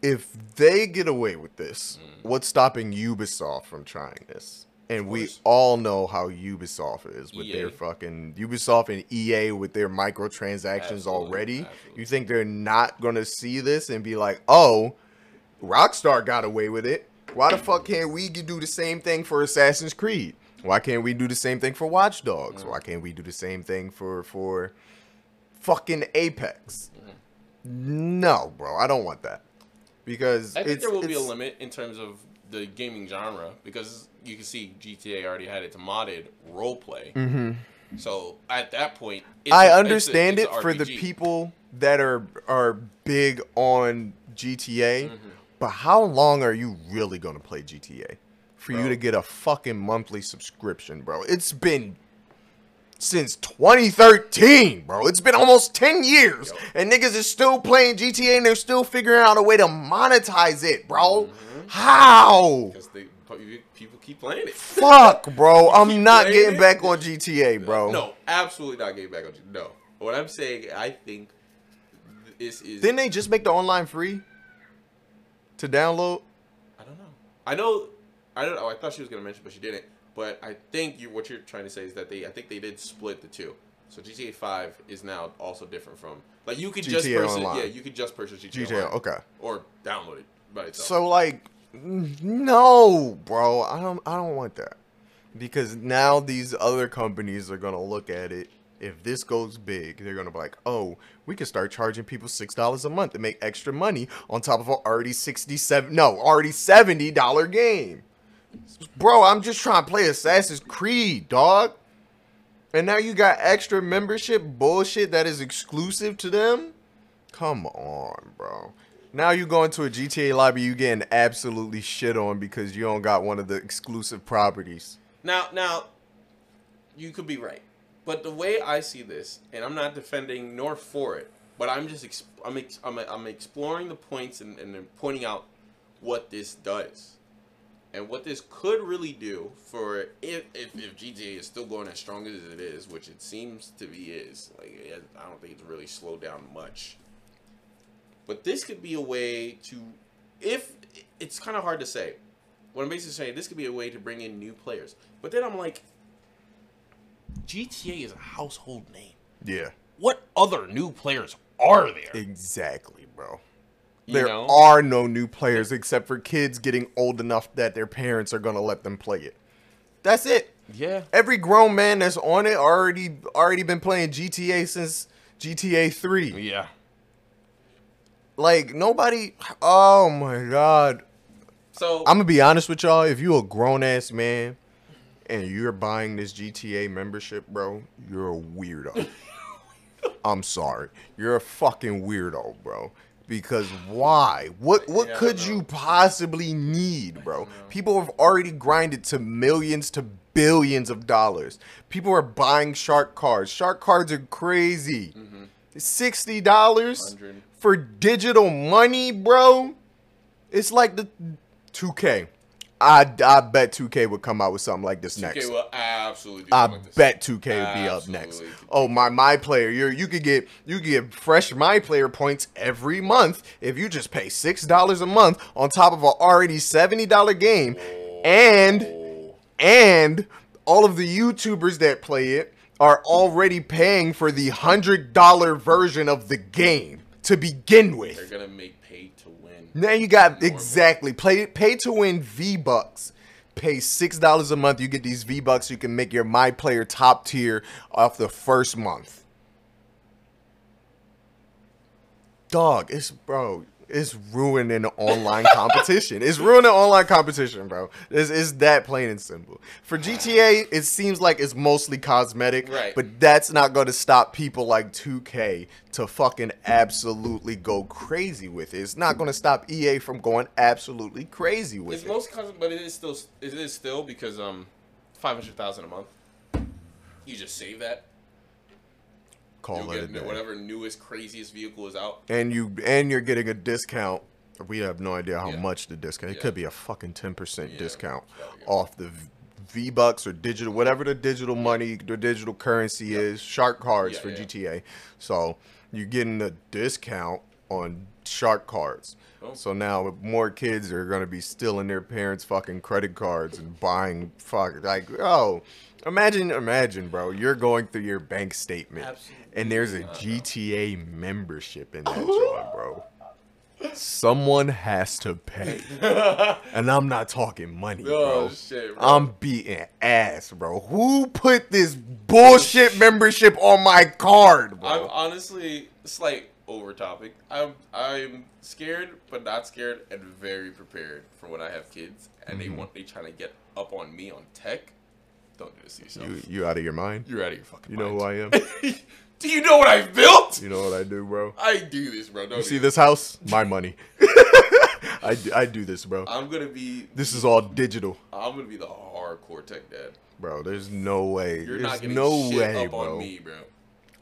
If they get away with this, mm. what's stopping Ubisoft from trying this? And we all know how Ubisoft is with their fucking Ubisoft and EA with their microtransactions Absolutely, already. absolutely. You think they're not gonna see this and be like, "Oh, Rockstar got away with it. Why the fuck can't we do the same thing for Assassin's Creed? Why can't we do the same thing for Watch Dogs? Mm. Why can't we do the same thing for for fucking Apex? No, bro, I don't want that because I think it's, there will be a limit in terms of the gaming genre because you can see GTA already had its modded role play. Mm-hmm. So at that point, it's I a- it's a- understand it's it for the people that are are big on GTA, Mm-hmm. but how long are you really gonna play GTA? For you to get a fucking monthly subscription, bro. It's been since 2013, bro. It's been almost 10 years, Yo. and niggas is still playing GTA and they're still figuring out a way to monetize it, bro. Mm-hmm. How? because they people keep playing it. Fuck, bro. [LAUGHS] I'm not getting it? back on GTA, bro. No, absolutely not getting back on you. No, what I'm saying, I think this is. Didn't they just make the online free to download? I don't know. I know. I don't know. I thought she was gonna mention, but she didn't. But I think you, what you're trying to say is that they. I think they did split the two. So GTA Five is now also different from like you could just purchase. Online. Yeah, you could just purchase GTA. GTA, Online okay. Or download it by itself. So like, no, bro, I don't, I don't want that because now these other companies are gonna look at it. If this goes big, they're gonna be like, oh, we can start charging people six dollars a month to make extra money on top of an already sixty-seven, no, already seventy dollar game. Bro, I'm just trying to play Assassin's Creed, dog. And now you got extra membership bullshit that is exclusive to them? Come on, bro. Now you go into a GTA lobby, you getting absolutely shit on because you don't got one of the exclusive properties. Now, now, you could be right, but the way I see this, and I'm not defending nor for it, but I'm just ex- I'm ex- I'm, I'm exploring the points and, and pointing out what this does, and what this could really do for if, if if GTA is still going as strong as it is, which it seems to be is. Like I don't think it's really slowed down much. But this could be a way to, if it's kind of hard to say. What I'm basically saying, this could be a way to bring in new players. But then I'm like, GTA is a household name. Yeah, What other new players are there? exactly, bro. You There know? are no new players except for kids getting old enough that their parents are gonna let them play it. That's it. Yeah. Every grown man that's on it already already been playing GTA since GTA 3. Yeah. Like nobody oh my god. So I'm gonna be honest with y'all. If you a grown ass man and you're buying this GTA membership, bro, you're a weirdo. [LAUGHS] I'm sorry. You're a fucking weirdo, bro. Because why? What what Yeah, could you possibly need, bro? People have already grinded to millions to billions of dollars. People are buying shark cards. Shark cards are crazy. Mm-hmm. Sixty dollars for digital money, bro. It's like the 2K. I, I bet 2K would come out with something like this next. 2K will absolutely I like bet 2K would be up next. Oh my my player, you you could get you could get fresh my player points every month if you just pay six dollars a month on top of an already seventy dollar game, and Oh, and all of the YouTubers that play it are already paying for the hundred dollar version of the game to begin they're with. gonna make pay to win. Now you got exactly play pay to win V Bucks. Pay six dollars a month. You get these V Bucks. You can make your My Player top tier off the first month. Dog, it's bro. It's ruining online competition. It's ruining online competition, bro. It's, it's that plain and simple. For GTA, it seems like it's mostly cosmetic, Right. but that's not going to stop people like 2K to fucking absolutely go crazy with it. It's not going to stop EA from going absolutely crazy with it. It's it. most custom, but it is still it is still because um, five hundred thousand a month. You just save that. Call You'll it a day. whatever newest, craziest vehicle is out. And you and you're getting a discount. We have no idea how Yeah. much the discount. It Yeah. could be a fucking ten percent discount it's gotta be. off the V Bucks or digital, whatever the digital money, the digital currency is. Shark cards for. GTA. So you're getting a discount on shark cards. Oh. So now more kids are gonna be stealing their parents' fucking credit cards and buying fuck like oh. Imagine, imagine, bro. You're going through your bank statement, Absolutely and there's a uh-huh. no. GTA membership in that [LAUGHS] joint, bro. Someone has to pay, [LAUGHS] and I'm not talking money, bro. Oh shit, bro. I'm beating ass, bro. Who put this bullshit membership on my card, bro? I'm honestly slight over topic. I'm I'm scared, but not scared, and very prepared for when I have kids and Mm-hmm. they want they trying to get up on me on tech. Don't do this to yourself. You, you out of your mind? You're out of your fucking mind. You know mind. who I am? [LAUGHS] do you know what I've built? You know what I do, bro? I do this, bro. Don't You see this house? My money. [LAUGHS] [LAUGHS] I, do, I do this, bro. I'm gonna be. This is all digital, I'm gonna be the hardcore tech dad. bro. There's no way. You're There's not getting no shit way, up bro. on me, bro.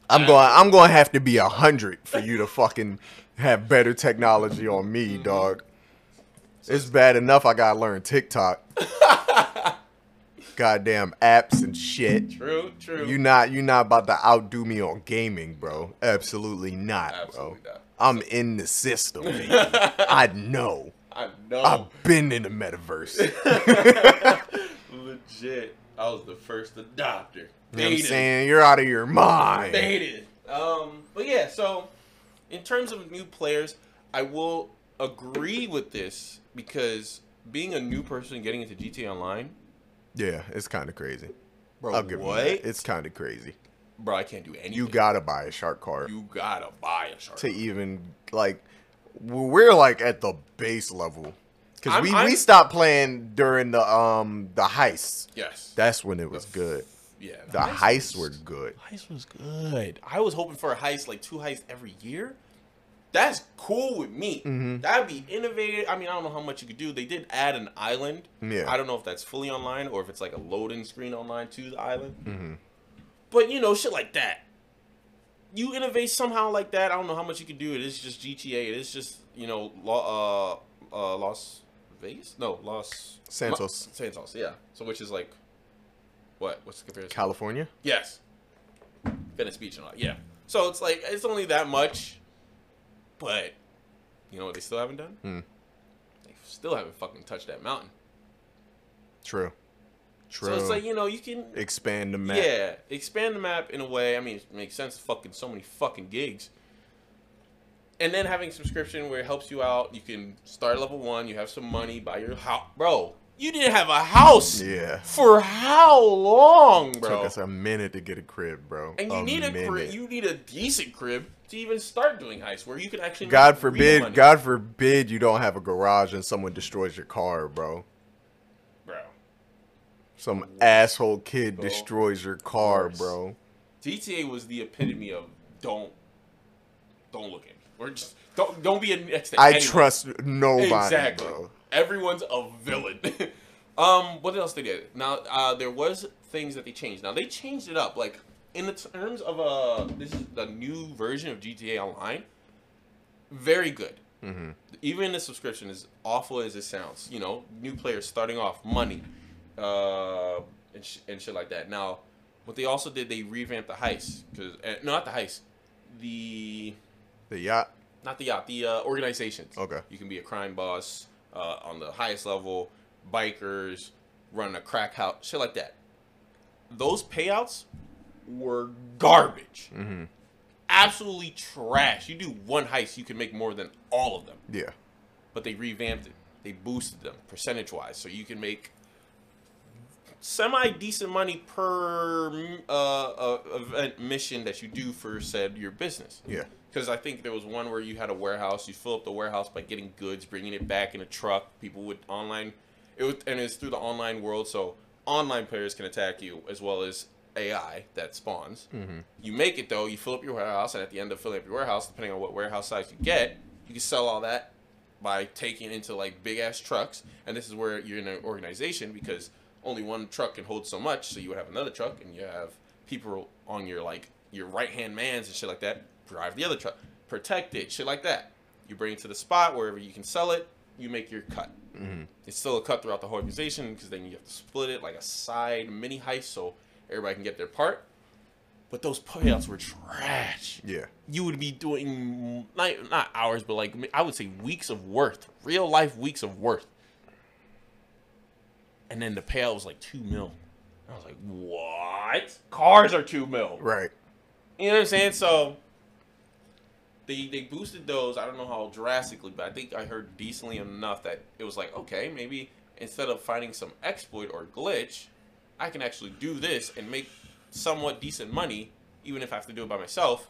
I'm going. I'm going to have to be a hundred for you to fucking have better technology on me, Mm-hmm. dog. It's bad enough I gotta learn TikTok. [LAUGHS] Goddamn apps and shit. True, true. You not you not about to outdo me on gaming, bro. Absolutely not, Absolutely bro. not. I'm in the system, baby. [LAUGHS] I know. I know. I've been in the metaverse. [LAUGHS] Legit. I was the first adopter. You know what I'm saying? You're out of your mind. Baited. Um, but yeah, so in terms of new players, I will agree with this because being a new person getting into GTA Online, Yeah, it's kind of crazy. bro, I'll give you that. It's kind of crazy. bro, I can't do anything. You gotta buy a shark card you gotta buy a shark. to even like. We're like at the base level because we, I'm- we stopped playing during the um the heists. yes. That's when it was good. Yeah. The heists were good. Heist was good. I was hoping for a heist like two heists every year. That's cool with me. Mm-hmm. That'd be innovative. I mean, I don't know how much you could do. They did add an island. Yeah. I don't know if that's fully online or if it's like a loading screen online to the island. Mm-hmm. But you know, shit like that. You innovate somehow like that. I don't know how much you can do. It is just GTA. It is just you know, Lo- uh, uh, Las Vegas. No, Los Santos. Ma- Santos. Yeah. So which is like, what? What's the comparison? California. Yes. Venice Beach and all. Yeah. So it's like it's only that much, but you know what they still haven't done? Hmm. They still haven't fucking touched that mountain. True. True. So it's like you know you can expand the map. yeah expand the map in a way. I mean it makes sense. Fucking so many fucking gigs. And then having subscription where it helps you out. You can start level one. You have some money. Buy your house, bro. You didn't have a house Yeah. for how long, bro? Took us a minute to get a crib, bro. And you need a crib. You need a decent crib to even start doing heists, where you can actually. God forbid. God forbid you don't have a garage and someone destroys your car, bro. bro. Some asshole kid Bro. destroys your car, bro. GTA was the epitome of don't don't look at me. Or just don't don't be next to I anyone. trust nobody, exactly. bro. Everyone's a villain. [LAUGHS] um, what else they did? Now, uh, there was things that they changed. Now they changed it up. Like in the terms of uh, this is the new version of GTA Online. Very good. Mm-hmm. Even the subscription, as awful as it sounds, you know, new players starting off, money, uh, and, sh- and shit like that. Now, what they also did, they revamped the heist. Cause uh, no, not the heist, the The yacht. not the yacht, the uh, organizations. Okay. You can be a crime boss uh, on the highest level, bikers, running a crack house, shit like that. Those payouts were garbage. Mm-hmm. Absolutely trash. You do one heist, you can make more than all of them. Yeah. But they revamped it. They boosted them percentage wise, so you can make semi decent money per uh, uh, event mission that you do for said your business. Yeah. Because I think there was one where you had a warehouse. You fill up the warehouse by getting goods, bringing it back in a truck. People would online, it was, and it's through the online world. So online players can attack you as well as AI that spawns. Mm-hmm. You make it though. You fill up your warehouse, and at the end of filling up your warehouse, depending on what warehouse size you get, you can sell all that by taking it into like big ass trucks. And this is where you're in an organization because only one truck can hold so much. So you would have another truck, and you have people on your like your right hand mans and shit like that drive the other truck, protect it, shit like that. You bring it to the spot wherever you can sell it. You make your cut. Mm-hmm. It's still a cut throughout the whole organization because then you have to split it like a side mini heist so everybody can get their part. But those payouts were trash. Yeah. You would be doing not, not hours, but like I would say weeks of worth, real life weeks of worth. And then the payout was like two mil. I was like, what? Cars are two mil. Right. You know what I'm saying? So they they boosted those. I don't know how drastically, but I think I heard decently enough that it was like, okay, maybe instead of finding some exploit or glitch, I can actually do this and make somewhat decent money, even if I have to do it by myself,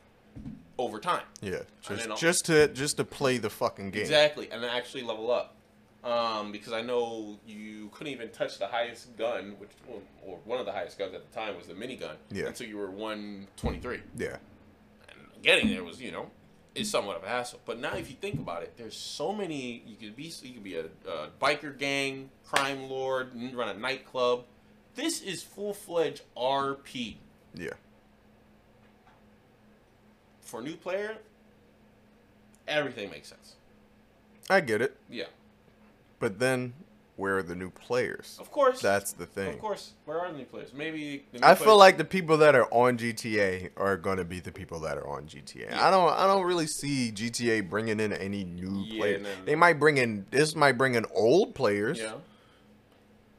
over time. Yeah. Just just to just to play the fucking game. Exactly, and then actually level up. Um, because I know you couldn't even touch the highest gun, which well, or one of the highest guns at the time was the minigun, Yeah. until you were 123. Yeah. and getting there was you know is somewhat of a hassle. But now if you think about it there's so many you could be you could be a, a biker gang crime lord run a nightclub. This is full-fledged rp Yeah. for a new player everything makes sense. I get it. yeah. But then where are the new players? of course That's the thing. of course where are the new players maybe the new I feel like the people that are on GTA are gonna be the people that are on GTA. Yeah. I don't I don't really see GTA bringing in any new Yeah, players. no, no. They might bring in this might bring in old players. yeah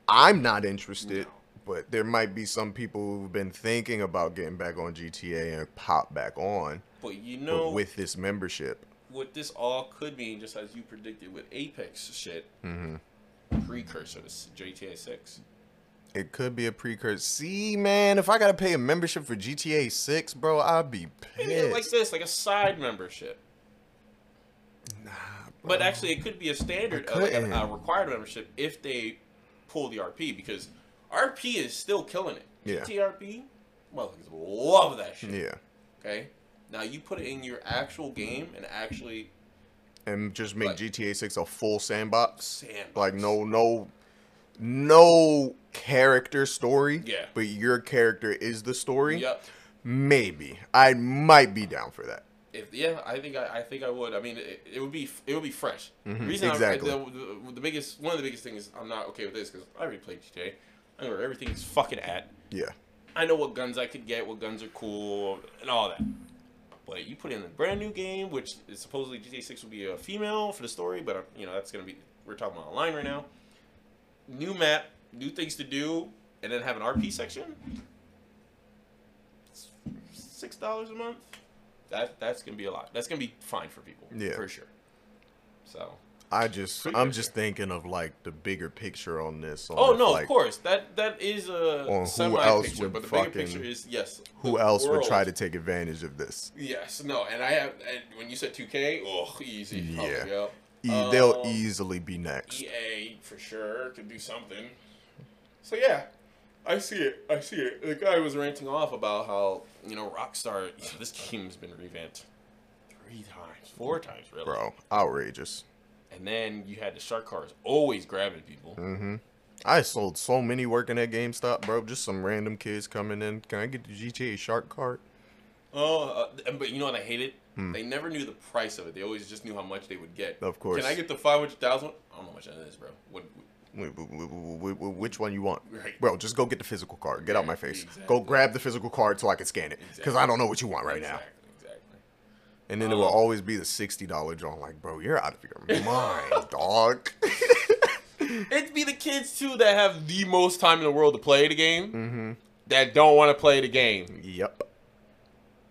I'm not interested, No. but there might be some people who've been thinking about getting back on GTA and pop back on but you but know with this membership. what this all could mean just as you predicted with apex shit hmm precursor to GTA 6 It could be a precursor. See, man, if I gotta pay a membership for GTA 6, bro, I'd be Maybe like this, like a side membership. Nah, But actually, it could be a standard, uh, like a, a required membership if they pull the RP because RP is still killing it. Yeah. TRP, motherfuckers love that shit. yeah. Okay, now you put it in your actual game and actually and just make GTA 6 a full sandbox. sandbox. Like no no no character story. Yeah. But your character is the story. Yep. Maybe. I might be down for that. If yeah, I think I, I think I would. I mean, it, it would be it would be fresh. Mhm, Reason exactly. the, the, the biggest one of the biggest things I'm not okay with this because I already played GTA. I know where everything is fucking at. Yeah. I know what guns I could get, what guns are cool, and all that. But you put in a brand new game, which is supposedly GTA 6 will be a female for the story, but uh, you know that's gonna be we're talking about online right now. New map, new things to do, and then have an RP section. Six dollars a month. That that's gonna be a lot. That's gonna be fine for people. Yeah. for sure. So. I just I'm just thinking of like the bigger picture on this. on Oh no, like, of course that that is a Or who semi else picture, would but the bigger fucking- picture is yes. Who else would try to take advantage of this? Yes, no, and I have. And when you said 2K, oh, easy. Oh, Yeah. yeah. E- they'll Um, easily be next. EA for sure could do something. So yeah, I see it. I see it. The guy was ranting off about how you know Rockstar. This game's been revamped three times, four times, really. bro, outrageous. And then you had the shark cards always grabbing people. Mm. I sold so many working at GameStop, bro. Just some random kids coming in. Can I get the GTA Shark card? Oh, uh, but you know what I hated? It. They never knew the price of it. They always just knew how much they would get. Hmm. Of course. Can I get the five hundred thousand? I don't know how much that is, bro. What? Wh- wh- wh- wh- Which one you want, Right. bro? Just go get the physical card. Get out my face. exactly. Go grab the physical card so I can scan it. Because I don't know what you want right now. exactly, Exactly. And then it will Um, always be the sixty dollar joint. Like, bro, you're out of your [LAUGHS] mind, dog. [LAUGHS] It'd be the kids too that have the most time in the world to play the game mm-hmm. that don't want to play the game. Yep.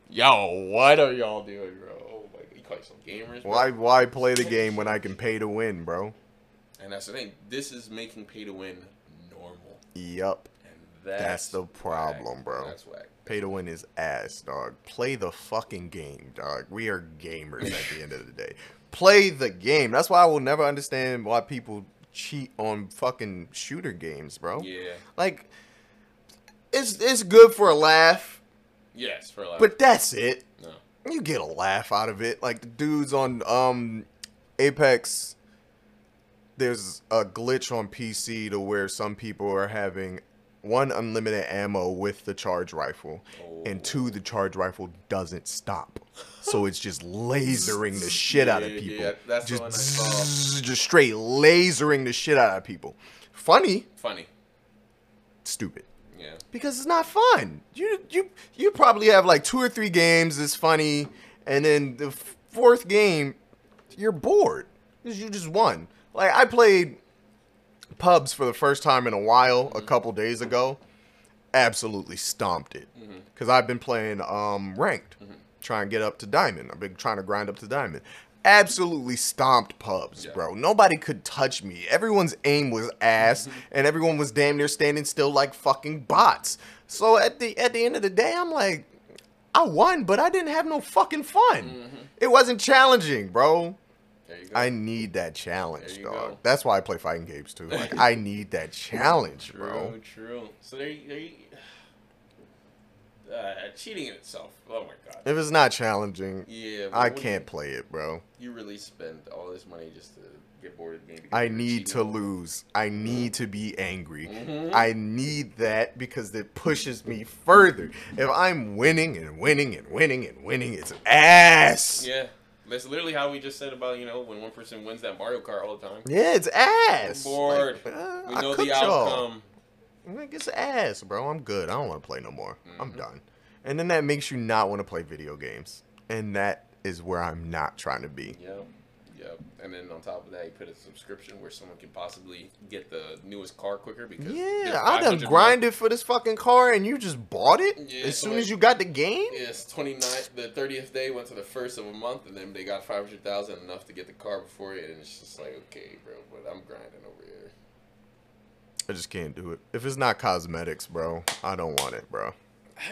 Yo, what are y'all doing, bro? Oh my god, you call yourself gamers? bro? Why? Why play the game when I can pay to win, bro? And that's the thing. This is making pay to win normal, Yep. and that's, That's the problem, whack. bro. That's whack. Pay to win is ass, dog. Play the fucking game, dog. We are gamers at the end of the day. Play the game. That's why I will never understand why people cheat on fucking shooter games, bro. Yeah. Like, it's it's good for a laugh, Yes, for a lot. but that's it. no. You get a laugh out of it. Like the dudes on um Apex. There's a glitch on PC to where some people are having one unlimited ammo with the charge rifle, and oh. two the charge rifle doesn't stop. So it's just lasering the shit out of people. yeah, that's the just one I saw. just straight lasering the shit out of people. Funny, Funny. stupid Yeah. because it's not fun. You you you probably have like two or three games that's funny, and then the fourth game, you're bored because you just won. Like I played pubs for the first time in a while a mm-hmm. couple days ago. Absolutely stomped it mm-hmm. because I've been playing um ranked, mm-hmm. trying to get up to diamond. I've been trying to grind up to diamond. Absolutely stomped pubs, Yeah. bro. Nobody could touch me. Everyone's aim was ass, and everyone was damn near standing still like fucking bots. So at the at the end of the day, I'm like, I won, but I didn't have no fucking fun. It wasn't challenging, bro. You. I need that challenge, dog. go. That's why I play fighting games too. Like I [LAUGHS] need that challenge, True, bro. true. So there, you- there you, uh, cheating in itself. Oh my god. If it's not challenging, Yeah, I can't play it, bro. You, you really spend all this money just to get bored of the game. I need to lose. I need to be angry. Mhm. I need that because it pushes me further. If I'm winning and winning and winning and winning, it's ass. Yeah, that's literally how we just said about you know when one person wins that Mario Kart all the time. Yeah, it's ass. I'm bored. Like, uh, we know the y'all. outcome. Like it's ass, bro. I'm good. I don't want to play no more. I'm Mm-hmm. done. And then that makes you not want to play video games, and that is where I'm not trying to be. Yep. Yep. And then on top of that, you put a subscription where someone can possibly get the newest car quicker because Yeah, I done 500 grinded for this fucking car, and you just bought it Yeah, as so soon like- as you got the game. Yes, 29th, the 30th day went to the first of a month, and then they got 500,000 enough to get the car before it, and it's just like, okay, bro, but I'm grinding over here. I just can't do it. If it's not cosmetics, bro, I don't want it, bro.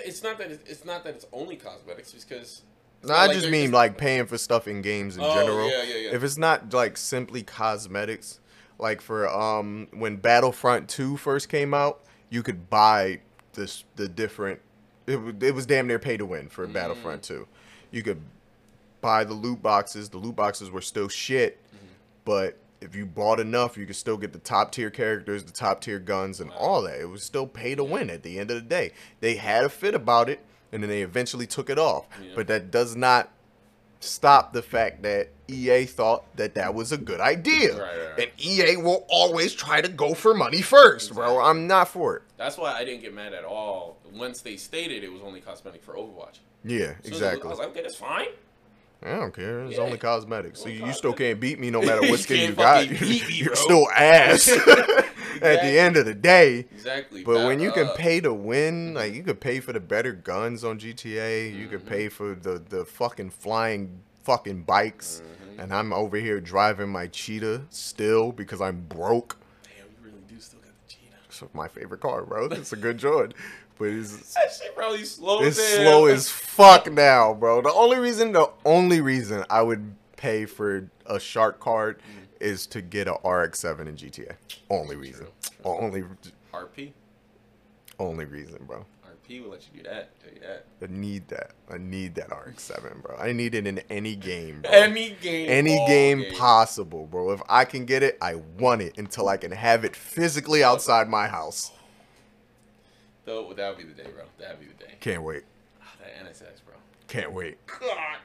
It's not that it's, it's not that it's only cosmetics, because No, I like just mean like paying for stuff in games in Oh, general. yeah, yeah, yeah. If it's not like simply cosmetics, like for um when Battlefront 2 first came out, you could buy this the different it, it was damn near pay to win for Battlefront 2. You could buy the loot boxes. The loot boxes were still shit, but if you bought enough, you could still get the top tier characters, the top tier guns, and all that. It was still pay to win at the end of the day. They had a fit about it, and then they eventually took it off. Yeah. But that does not stop the fact that EA thought that that was a good idea. Right, right, right. And EA will always try to go for money first, bro. I'm not for it. That's why I didn't get mad at all once they stated it was only cosmetic for Overwatch. Yeah, So exactly. I was like, okay, that's fine. I don't care. It's Yeah. only cosmetics. So you, still can't beat me no [LAUGHS] matter what skin you got. me, [LAUGHS] You're still ass [LAUGHS] at the end of the day. Exactly. But when you can uh, pay to win, like you could pay for the better guns on GTA, you could Mm-hmm. pay for the the fucking flying fucking bikes, Mm-hmm. and I'm over here driving my cheetah still because I'm broke. Damn, you really do still got the Cheetah. It's my favorite car, bro. It's a good joint, but it's That shit probably slow it's as slow as fuck now, bro. The only reason, the only reason I would pay for a shark card Mm. is to get a RX-7 in GTA. Only reason. Only. RP. Only reason, bro. RP will let you do that. Tell you that. I need that. I need that RX-7, bro. I need it in any game, bro. Any game. any game game. possible, bro. If I can get it, I want it until I can have it physically outside my house. Though that would be the day, bro. That would be the day. Can't wait. Ah, that NSX, bro. Can't wait. God.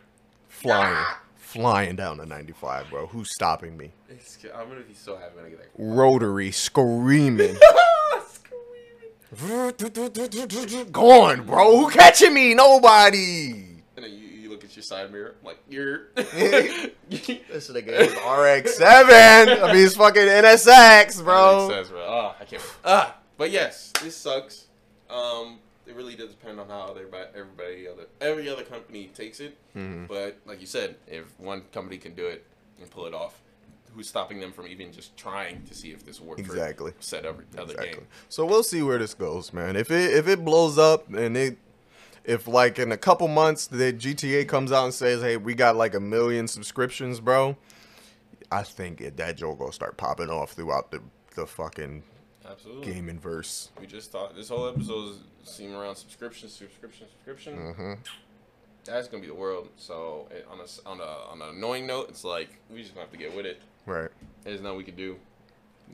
Flying. Flying down to 95, bro. Who's stopping me? It's, I'm gonna be so happy when I get that. Rotary screaming. [LAUGHS] Screaming. Gone, bro. Who catching me? Nobody. And then you, you look at your side mirror, I'm like you're. [LAUGHS] This is RX-7. I mean, it's fucking NSX, bro. Says, bro. Ah, I can't. Wait. Ah, but yes, this sucks. Um, it really does depend on how everybody, everybody other, every other company takes it. Mhm. But like you said, if one company can do it and pull it off, who's stopping them from even just trying to see if this works? Exactly. For said other, Exactly. game. So we'll see where this goes, man. If it if it blows up and it if like in a couple months the GTA comes out and says, "Hey, we got like a million subscriptions, bro," I think it, that joke gonna start popping off throughout the the fucking Absolutely. gaming verse. We just thought this whole episode is seeming around subscription, subscription, subscription. hmm That's gonna be the world. So it, on a on a on an annoying note, it's like we just gonna have to get with it. Right. There's nothing we can do.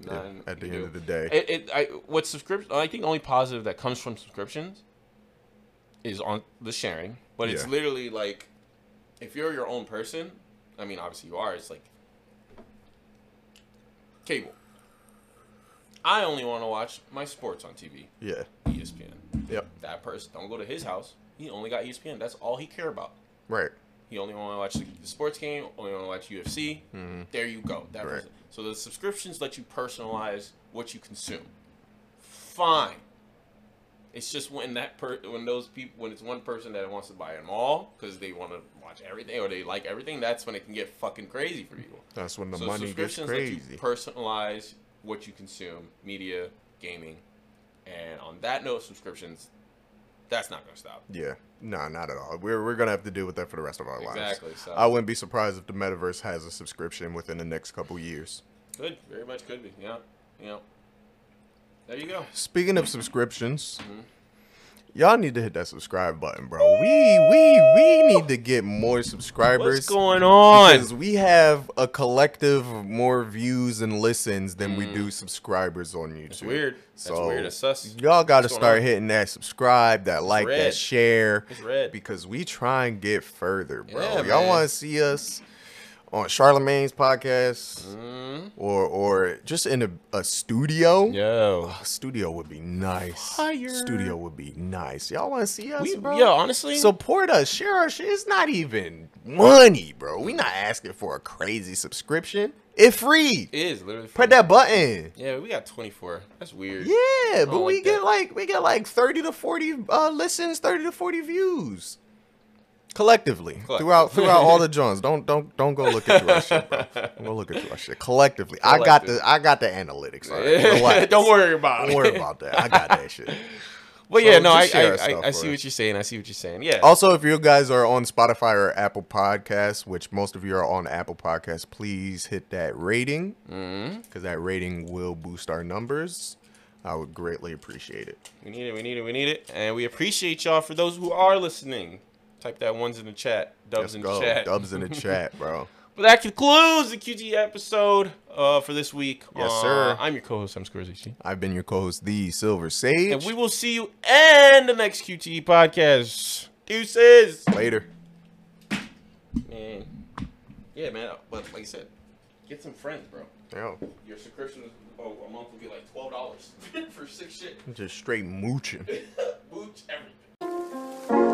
Yeah, at the end do. of the day. It, it I what subscription? I think the only positive that comes from subscriptions is on the sharing, but it's Yeah. literally like if you're your own person. I mean, obviously you are. It's like cable. I only want to watch my sports on TV, yeah. ESPN. Yep. That person don't go to his house. He only got ESPN. That's all he care about. Right. He only want to watch the sports game. Only want to watch UFC. Mhm. There you go. That Right. person. So the subscriptions let you personalize what you consume. Fine. It's just when that per when those people when it's one person that wants to buy them all because they want to watch everything or they like everything. That's when it can get fucking crazy for people. That's when the so money gets subscriptions let you crazy. personalize what you consume, media, gaming, and on that note, subscriptions. That's not gonna stop. yeah. No, not at all. We're we're gonna have to deal with that for the rest of our lives. Exactly. So I wouldn't be surprised if the metaverse has a subscription within the next couple years. Could very much could be. Yeah, yeah. There you go. Speaking of subscriptions, Mhm. Y'all need to hit that subscribe button, bro. We we we need to get more subscribers. What's going on? Because we have a collective of more views and listens than we do subscribers on YouTube. Mm. It's weird. That's So, weird. It's sus. Y'all got to start on? hitting that subscribe, that like, that share, It's red. because we try and get further, bro. Yeah, y'all want to see us on Charlamagne's podcast Mm. or or just in a, a studio? Yo. A studio would be nice. Fire. Studio would be nice. Y'all want to see us, We, bro? yo, honestly, Support us, share our shit. It's not even money, bro. We not asking for a crazy subscription. It's free. it is literally. Put free. that button. Yeah, we got 24. That's weird. Yeah, but we like get that. like we get like thirty to forty uh, listens, thirty to forty views. Collectively, Collect- throughout throughout all the [LAUGHS] Jones. Don't don't don't go look at our shit, bro. Don't go looking through our shit. Collectively, I got the I got the analytics. Right? [LAUGHS] Don't worry about Don't it. worry about that. I got that shit. But So yeah, no, I I, I, see us. what you're saying. I see what you're saying. Yeah. Also, if you guys are on Spotify or Apple Podcasts, which most of you are on Apple Podcasts, please hit that rating mm-hmm. because that rating will boost our numbers. I would greatly appreciate it. We need it. We need it. We need it. And we appreciate y'all for those who are listening. Type that ones in the chat. Dubs Let's in go. the chat. Dubs in the [LAUGHS] chat, bro. But that concludes the QT episode uh, for this week. Yes, Uh, sir. I'm your co-host. I'm Scorsese. I've been your co-host, the Silver Sage. And we will see you in the next QT podcast. Deuces. Later. Man. Yeah, man. But like I said, get some friends, bro. Yo, Your subscription oh, a month will be like twelve dollars [LAUGHS] for six shit. just straight mooching. [LAUGHS] Mooch everything.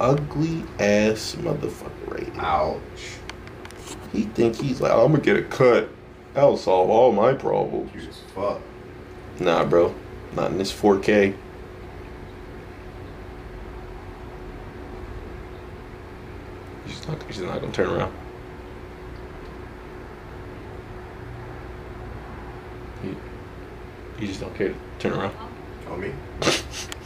Ugly ass motherfucker right. Ouch. He think he's like, I'm gonna get a cut. That'll solve all my problems. fuck. Nah, bro. Not in this 4K. He's not, he's not gonna turn around. He, he just don't care to turn around. Oh me? [LAUGHS]